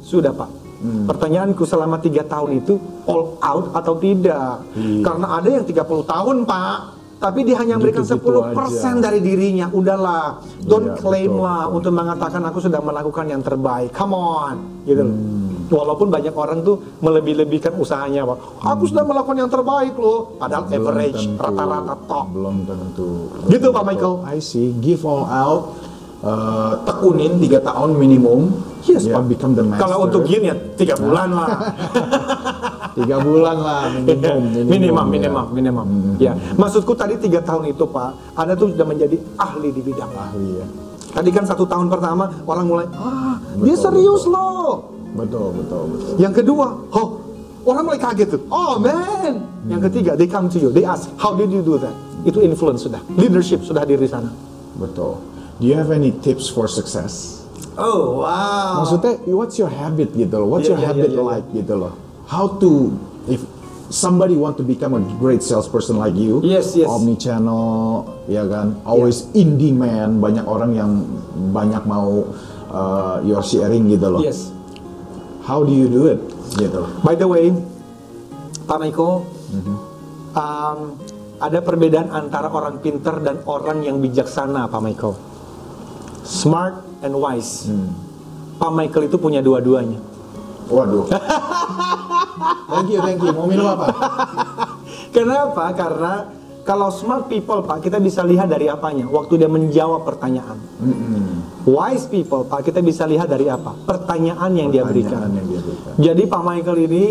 Sudah Pak. Pertanyaanku selama tiga tahun itu all out atau tidak? Iya. Karena ada yang 30 tahun Pak. Tapi dia hanya memberikan Gitu-gitu 10% aja. dari dirinya. Udahlah. Don't Iya, claim betul, lah betul. untuk mengatakan aku sudah melakukan yang terbaik. Come on. Gitu loh. Hmm. Walaupun banyak orang tuh melebih-lebihkan usahanya, Pak. Aku sudah melakukan yang terbaik loh. Padahal Belum average, rata-rata top. Belum tentu. Gitu, Pak Michael. I see. Give all out. uh, tekunin 3 tahun minimum. Yes, Pak. become the master. Kalau untuk gini ya tiga bulan lah. Tiga bulan lah minimum. minimum, ya. minimum, minimum. Ya, maksudku tadi tiga tahun itu Pak, Anda tuh sudah menjadi ahli di bidang. Ahli ya. Tadi kan satu tahun pertama orang mulai, ah dia Betul, serius loh. Betul, betul, betul. Yang kedua, oh orang mulai kaget tuh. Oh man. Yang ketiga, they come to you, they ask, how did you do that? Itu influence sudah, leadership sudah di sana. Betul. Do you have any tips for success? Oh wow. Maksudnya, what's your habit gitu loh? What's Iya, your iya, habit iya, iya, like gitu loh? How to, if somebody want to become a great salesperson like you, Yes, yes. omni channel, ya kan, always in demand, banyak orang yang banyak mau uh, your sharing gitu loh. Yes. How do you do it? Gitu. By the way, Pak Maiko, um, ada perbedaan antara orang pinter dan orang yang bijaksana, Pak Maiko. Smart and wise. Pak Michael itu punya dua-duanya. Waduh. thank you, thank you. Mau minum apa? Kenapa? Karena kalau smart people, Pak, kita bisa lihat dari apanya? Waktu dia menjawab pertanyaan. Wise people, Pak, kita bisa lihat dari apa? Pertanyaan yang dia berikan. Pertanyaan yang dia berikan. Jadi Pak Michael ini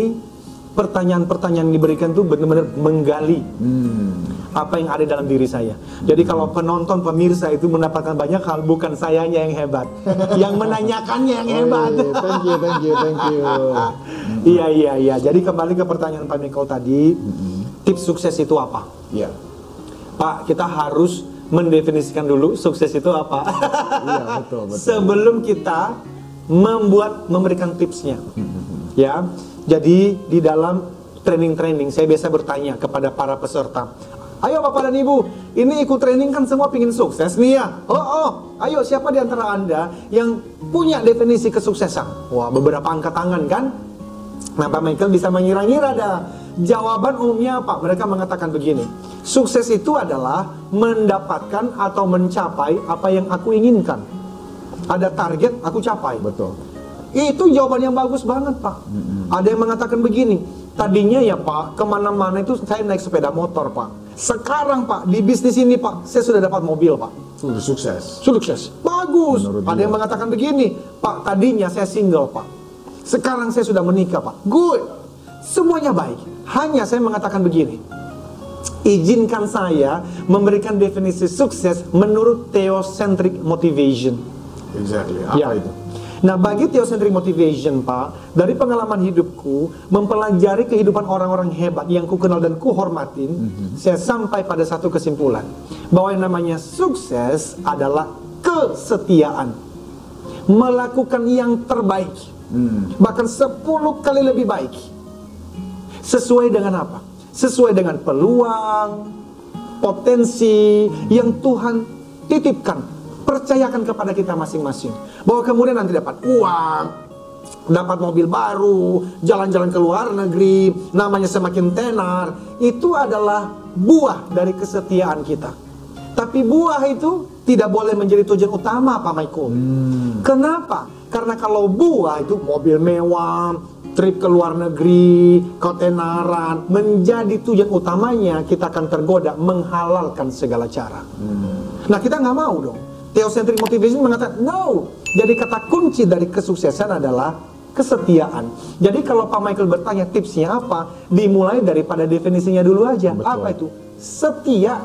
pertanyaan-pertanyaan yang diberikan tuh benar-benar menggali Hmm. apa yang ada dalam diri saya. Jadi kalau penonton pemirsa itu mendapatkan banyak hal, bukan sayanya yang hebat, yang menanyakannya yang hebat. Wih, thank you, thank you, thank you. Iya iya iya. Jadi kembali ke pertanyaan Pak Michael tadi, tips sukses itu apa? Iya. Pak, kita harus mendefinisikan dulu sukses itu apa. Iya, betul, betul. Sebelum kita membuat memberikan tipsnya. Ya. Jadi di dalam training-training saya biasa bertanya kepada para peserta. Ayo Bapak dan Ibu, ini ikut training kan semua pingin sukses nih ya. Oh, oh, ayo siapa di antara Anda yang punya definisi kesuksesan? Wah, beberapa angkat tangan kan? Nah, Pak Michael bisa mengira-ngira dah. Jawaban umumnya apa? Mereka mengatakan begini. Sukses itu adalah mendapatkan atau mencapai apa yang aku inginkan. Ada target, aku capai. Betul. Itu jawaban yang bagus banget, Pak. Ada yang mengatakan begini. Tadinya ya, Pak, ke mana-mana itu saya naik sepeda motor, Pak. Sekarang, Pak, di bisnis ini, Pak, saya sudah dapat mobil, Pak. Sudah sukses. Sukses. Bagus. Menurut Ada dia. yang mengatakan begini, Pak, tadinya saya single, Pak. Sekarang saya sudah menikah, Pak. Good. Semuanya baik. Hanya saya mengatakan begini. Izinkan saya memberikan definisi sukses menurut theocentric motivation. Exactly. Apa Ya. itu? Nah, bagi theocentric motivation, Pak, dari pengalaman hidupku, mempelajari kehidupan orang-orang hebat yang ku kenal dan ku hormatin, saya sampai pada satu kesimpulan bahwa yang namanya sukses adalah kesetiaan. Melakukan yang terbaik. Bahkan 10 kali lebih baik. Sesuai dengan apa? Sesuai dengan peluang, potensi yang Tuhan titipkan, percayakan kepada kita masing-masing. Bahwa kemudian nanti dapat uang, dapat mobil baru, jalan-jalan ke luar negeri, namanya semakin tenar, itu adalah buah dari kesetiaan kita. Tapi buah itu tidak boleh menjadi tujuan utama Pak Michael. Kenapa? Karena kalau buah itu mobil mewah, trip ke luar negeri, ketenaran, menjadi tujuan utamanya kita akan tergoda menghalalkan segala cara. Nah kita nggak mau dong. Theocentric motivation mengatakan no. Jadi kata kunci dari kesuksesan adalah kesetiaan. Jadi kalau Pak Michael bertanya tipsnya apa, dimulai daripada definisinya dulu aja. Betul. Apa itu? Setia.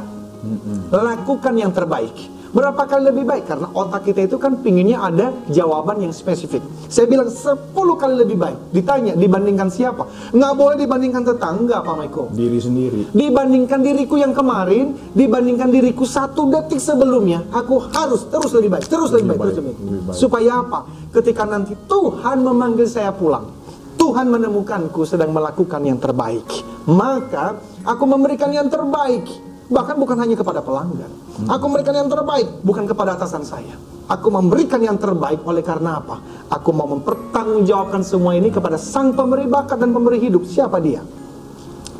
Lakukan yang terbaik. Berapa kali lebih baik? Karena otak kita itu kan pinginnya ada jawaban yang spesifik. Saya bilang 10 kali lebih baik. Ditanya, dibandingkan siapa? Nggak boleh dibandingkan tetangga, Pak Michael. Diri sendiri. Dibandingkan diriku yang kemarin, dibandingkan diriku satu detik sebelumnya, aku harus terus lebih baik, terus lebih baik, terus lebih baik. lebih baik. Supaya apa? Ketika nanti Tuhan memanggil saya pulang, Tuhan menemukanku sedang melakukan yang terbaik. Maka aku memberikan yang terbaik. Bahkan bukan hanya kepada pelanggan. Aku memberikan yang terbaik, bukan kepada atasan saya. Aku memberikan yang terbaik oleh karena apa? Aku mau mempertanggungjawabkan semua ini kepada sang pemberi bakat dan pemberi hidup. Siapa dia?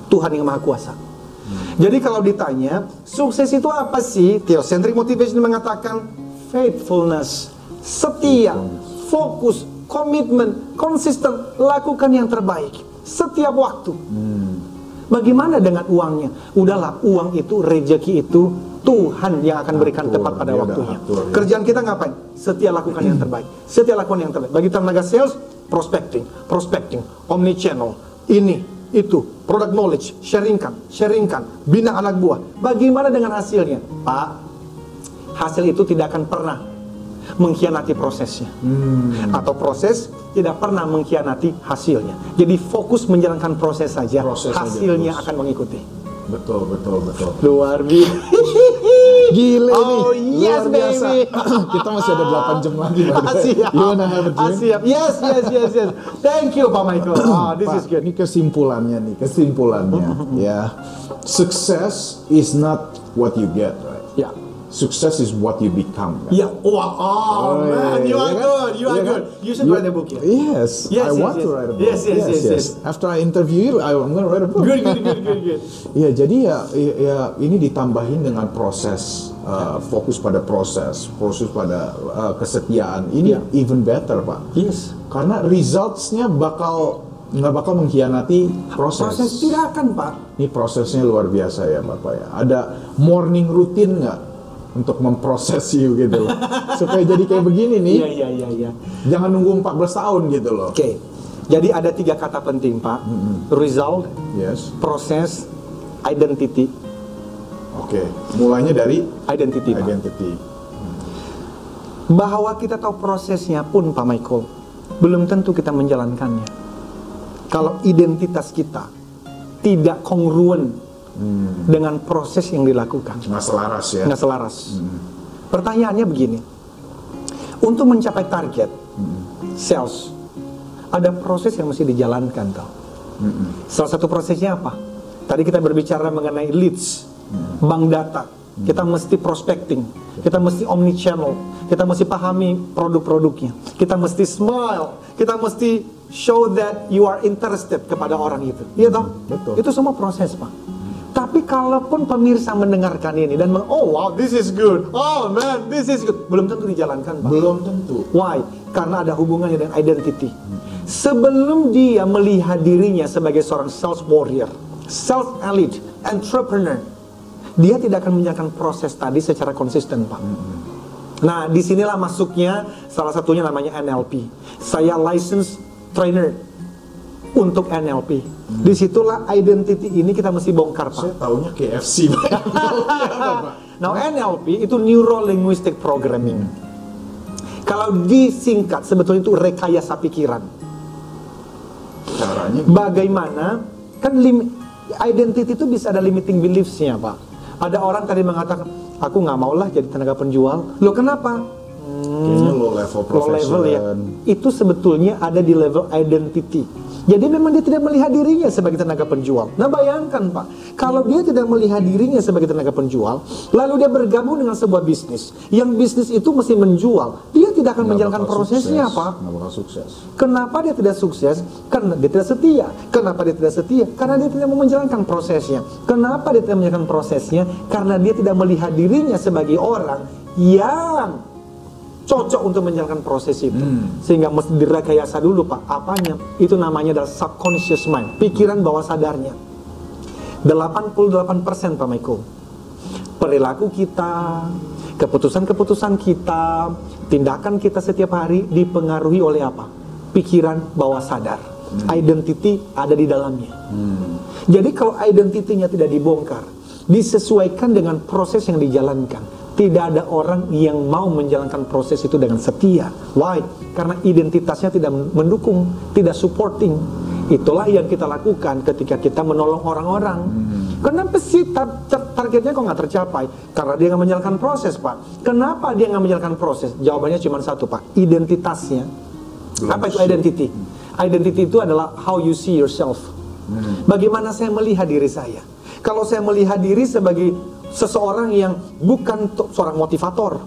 Tuhan yang Maha Kuasa. Jadi kalau ditanya, sukses itu apa sih? Theocentric motivation mengatakan faithfulness, setia, fokus, komitmen, konsisten, lakukan yang terbaik setiap waktu. Bagaimana dengan uangnya? Udahlah, uang itu, rejeki itu Tuhan yang akan berikan Atur, tepat pada udah waktunya. atur, ya. Kerjaan kita ngapain? Setia lakukan yang terbaik. Setia lakukan yang terbaik. Bagi tenaga sales, prospecting, prospecting, omni channel, ini, itu, product knowledge, sharingkan, sharingkan, bina anak buah. Bagaimana dengan hasilnya? Pak, hasil itu tidak akan pernah mengkhianati prosesnya. Atau proses tidak pernah mengkhianati hasilnya. Jadi fokus menjalankan proses saja, Proses hasilnya terus. akan mengikuti. Betul, betul, betul. Luar biasa. Gile Oh, nih. yes, Luar biasa. baby. Kita masih ada 8 jam lagi. Siap. You wanna have a drink? Siap. Yes, yes, yes, yes. Thank you, Pak Michael. Ah, this Pak, is good. Ini kesimpulannya nih, kesimpulannya ya. Success is not what you get, right? Success is what you become. Kan? Ya, wow, oh, man, you are kan? good, you are kan? good. You should write a book ya. Yes, Yes, I yes, want yes. to write a book. Yes, yes, yes, yes. After I interview you, I, I'm gonna write a book. Good, good, good, good, good. Iya, jadi ya, ya, ya, ini ditambahin dengan proses, uh, fokus pada proses, fokus pada uh, kesetiaan. Ini Ya. even better, Pak. Yes. Karena resultsnya bakal nggak bakal mengkhianati proses. Proses tidak akan, Pak. Ini prosesnya luar biasa ya Bapak ya. Ada morning routine nggak untuk memproses you gitu loh. Supaya jadi kayak begini nih. Iya, iya, iya, iya. Jangan nunggu 14 tahun gitu loh. Oke. Jadi ada tiga kata penting, Pak. Result, Yes. proses, identity. Oke. Mulainya dari Identity, Pak. identity. Bahwa kita tahu prosesnya pun, Pak Michael, belum tentu kita menjalankannya. Kalau identitas kita tidak kongruen dengan proses yang dilakukan, Nggak selaras ya. nggak selaras. Pertanyaannya begini, untuk mencapai target sales, ada proses yang mesti dijalankan, tau. Salah satu prosesnya apa? Tadi kita berbicara mengenai leads, bank data. Kita mesti prospecting, kita mesti omni channel, kita mesti pahami produk-produknya, kita mesti smile, kita mesti show that you are interested kepada orang itu. Iya toh? Betul. Itu semua proses, Pak. Tapi kalaupun pemirsa mendengarkan ini dan meng, oh wow, this is good. Oh man, this is good. Belum tentu dijalankan, Pak. Belum tentu. Why? Karena ada hubungannya dengan identity. Sebelum dia melihat dirinya sebagai seorang sales warrior, sales elite, entrepreneur, dia tidak akan menjalankan proses tadi secara konsisten, Pak. Nah, di sinilah masuknya salah satunya namanya NLP. Saya license trainer untuk NLP. Di situlah identity ini kita mesti bongkar, Pak. Saya taunya KFC. Now NLP itu Neuro Linguistic Programming. Kalau disingkat sebetulnya itu rekayasa pikiran. Caranya Bagaimana kan lim, identity itu bisa ada limiting beliefs-nya, Pak. Ada orang tadi mengatakan, aku nggak maulah jadi tenaga penjual. Loh kenapa? kayaknya low level Low level ya. profession. Itu sebetulnya ada di level identity. Jadi memang dia tidak melihat dirinya sebagai tenaga penjual. Nah bayangkan Pak, kalau dia tidak melihat dirinya sebagai tenaga penjual, lalu dia bergabung dengan sebuah bisnis, yang bisnis itu mesti menjual, dia tidak akan menjalankan prosesnya sukses. Pak. Nggak bakal sukses. Kenapa dia tidak sukses? Karena dia tidak setia. Kenapa dia tidak setia? Karena dia tidak mau menjalankan prosesnya. Kenapa dia tidak menjalankan prosesnya? Karena dia tidak melihat dirinya sebagai orang yang cocok untuk menjalankan proses itu. Hmm. Sehingga mesti direkayasa dulu Pak. Apanya? Itu namanya adalah subconscious mind, pikiran bawah sadarnya. 88% Pak Maiko. Perilaku kita, keputusan-keputusan kita, tindakan kita setiap hari dipengaruhi oleh apa? Pikiran bawah sadar. Identity ada di dalamnya. Jadi kalau identitinya tidak dibongkar, disesuaikan dengan proses yang dijalankan. Tidak ada orang yang mau menjalankan proses itu dengan setia. Why? Karena identitasnya tidak mendukung, tidak supporting. Itulah yang kita lakukan ketika kita menolong orang-orang. Kenapa sih tar- tar- targetnya kok nggak tercapai? Karena dia nggak menjalankan proses, Pak. Kenapa dia nggak menjalankan proses? Jawabannya cuma satu, Pak. Identitasnya. Apa itu identity? Identity itu adalah how you see yourself. Bagaimana saya melihat diri saya? Kalau saya melihat diri sebagai seseorang yang bukan seorang motivator.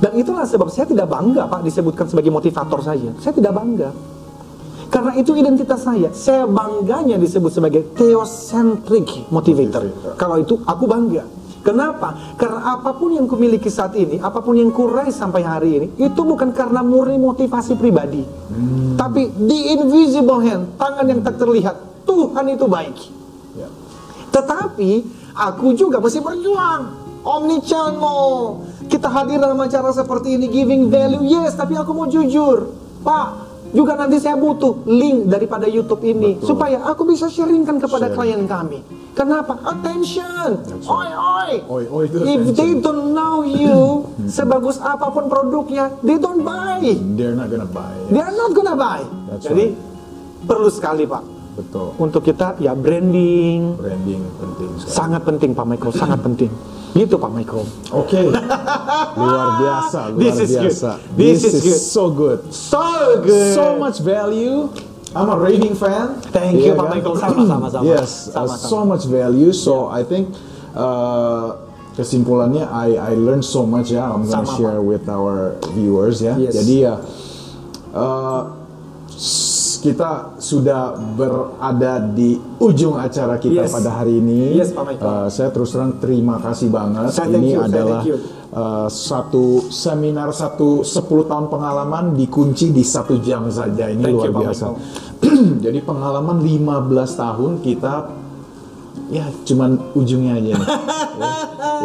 Dan itulah sebab saya tidak bangga Pak disebutkan sebagai motivator saja. Saya tidak bangga. Karena itu identitas saya. Saya bangganya disebut sebagai theocentric motivator. Kalau itu aku bangga. Kenapa? Karena apa pun yang kumiliki saat ini, apa pun yang kurai sampai hari ini, itu bukan karena murni motivasi pribadi. Tapi the invisible hand, tangan yang tak terlihat, Tuhan itu baik. Tetapi aku juga masih berjuang. Omni channel. Kita hadir dalam acara seperti ini giving value. Yes, tapi aku mau jujur. Pak, juga nanti saya butuh link daripada YouTube ini Betul. supaya aku bisa sharingkan kepada Sharing. klien kami. Kenapa? Attention. Oi, oi. Oi, oi, itu If attention. they don't know you, sebagus apa pun produknya, they don't buy. They're not gonna buy. it. They are not gonna buy. That's Jadi perlu sekali, Pak, Betul. untuk kita ya branding, Branding penting sekali. Sangat penting Pak Michael, sangat penting. Gitu Pak Michael. Oke. luar biasa, luar This is good. biasa. This is good. so good. So good. So much value. I'm a raving fan. Thank you, Iya Pak kan? Michael. Sama-sama, sama. Yes, uh, Sama-sama. so much value. So I think uh, kesimpulannya I I learned so much ya. I'm gonna Sama, share with our viewers ya. Yes. Jadi ya uh, s- kita sudah berada di ujung acara kita Yes. pada hari ini. Yes, Pak Michael. Uh, saya terus terang terima kasih banget. Saya ini you, adalah uh, satu seminar satu 10 tahun pengalaman dikunci di satu jam saja. Ini Thank luar you, biasa. Jadi pengalaman 15 tahun kita ya cuman ujungnya aja nih. ya,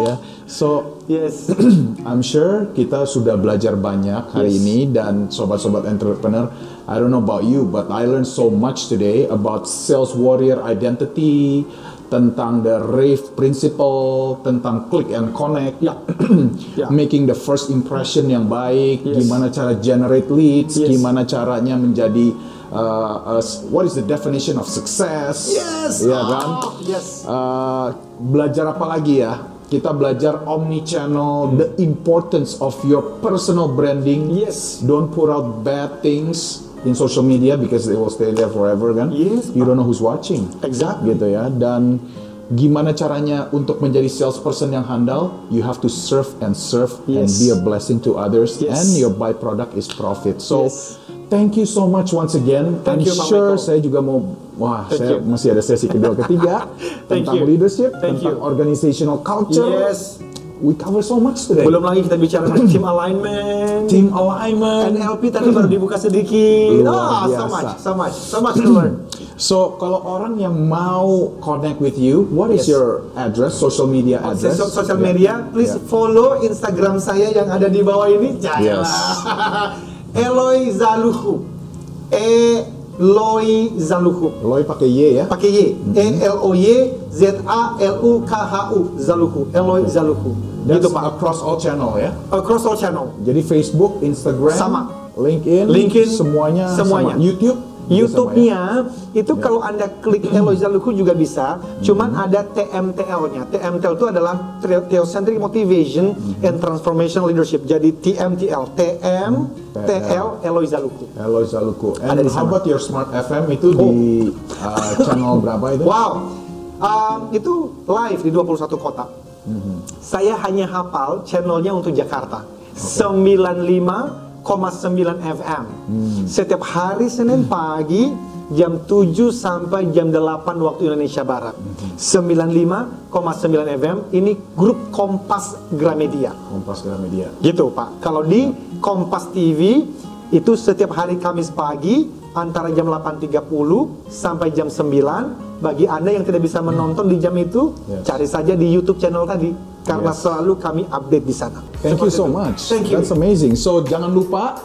ya. So Yes. I'm sure kita sudah belajar banyak hari Yes. ini dan sobat-sobat entrepreneur. I don't know about you, but I learned so much today about sales warrior identity, tentang the RAVE principle, tentang click and connect, Ya. Ya. making the first impression yang baik, Yes. gimana cara generate leads, Yes. gimana caranya menjadi uh, uh, what is the definition of success, Yes. ya kan? Oh, yes. Uh, belajar apa lagi ya? Kita belajar omni channel, the importance of your personal branding. Yes. Don't put out bad things in social media because they will stay there forever kan? Yes, You don't know who's watching. Exactly. Gitu ya. Dan gimana caranya untuk menjadi salesperson yang handal? You have to serve and serve and Yes. be a blessing to others Yes. and your byproduct is profit. So Yes. Thank you so much once again. Thank I'm you, sure Michael. saya juga mau wah Thank saya you. masih ada sesi kedua ketiga Thank tentang you. leadership, Thank tentang you. organizational culture. Yes. We cover so much today. Belum lagi kita bicara tentang team alignment. Team alignment. NLP tadi baru dibuka sedikit. Luar Ah, so much, so much, so much to learn. So kalau orang yang mau connect with you, what is Yes. your address, social media address? Sosial sosial Yeah. media, please Yeah. follow Instagram saya yang ada di bawah ini. Janganlah. Yes. Eloy Zaluhu. Eloy Zaluhu. Loy pakai Y ya. Pakai Y. E L O Y Z A L U K H U. Zaluhu. Eloy Zaluhu. That's Gitu Pak. across all channel ya. Across all channel. Jadi Facebook, Instagram, Sama. LinkedIn, LinkedIn, semuanya, semuanya. sama. YouTube, YouTube-nya sama itu kalau anda klik Eloy Zaluhu juga bisa, cuman ada TMTL-nya. TMTL itu adalah Theo- Theocentric Motivation and Transformation Leadership. Jadi TMTL, Zaluhu. ya. Hello Zaluku. And Ada di how about your Smart FM itu di uh, channel berapa itu? Wow, Um, itu live di 21 kota. Saya hanya hafal channelnya untuk Jakarta. 95,9 FM. Setiap hari Senin pagi jam 7 sampai jam 8 waktu Indonesia Barat. 95,9 FM ini grup Kompas Gramedia. Kompas Gramedia. Gitu Pak. Kalau di Kompas TV itu setiap hari Kamis pagi antara jam 8.30 sampai jam 9 bagi Anda yang tidak bisa menonton di jam itu Yes. cari saja di YouTube channel tadi karena Yes. selalu kami update di sana. Thank you Seperti so itu. much. Thank you. That's amazing. So jangan lupa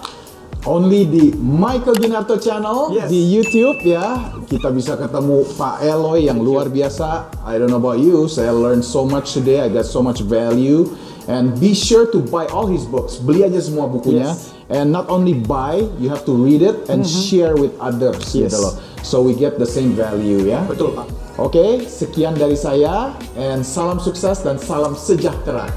only di Michael Ginarto channel Yes. di YouTube ya. Kita bisa ketemu Pak Eloy yang luar biasa. I don't know about you, saya learn so much today. I got so much value. And be sure to buy all his books. Beli aja semua bukunya. Yes. And not only buy, you have to read it and share with others Yes. gitu loh. So we get the same value ya. Betul Pak. Oke, sekian dari saya and salam sukses dan salam sejahtera.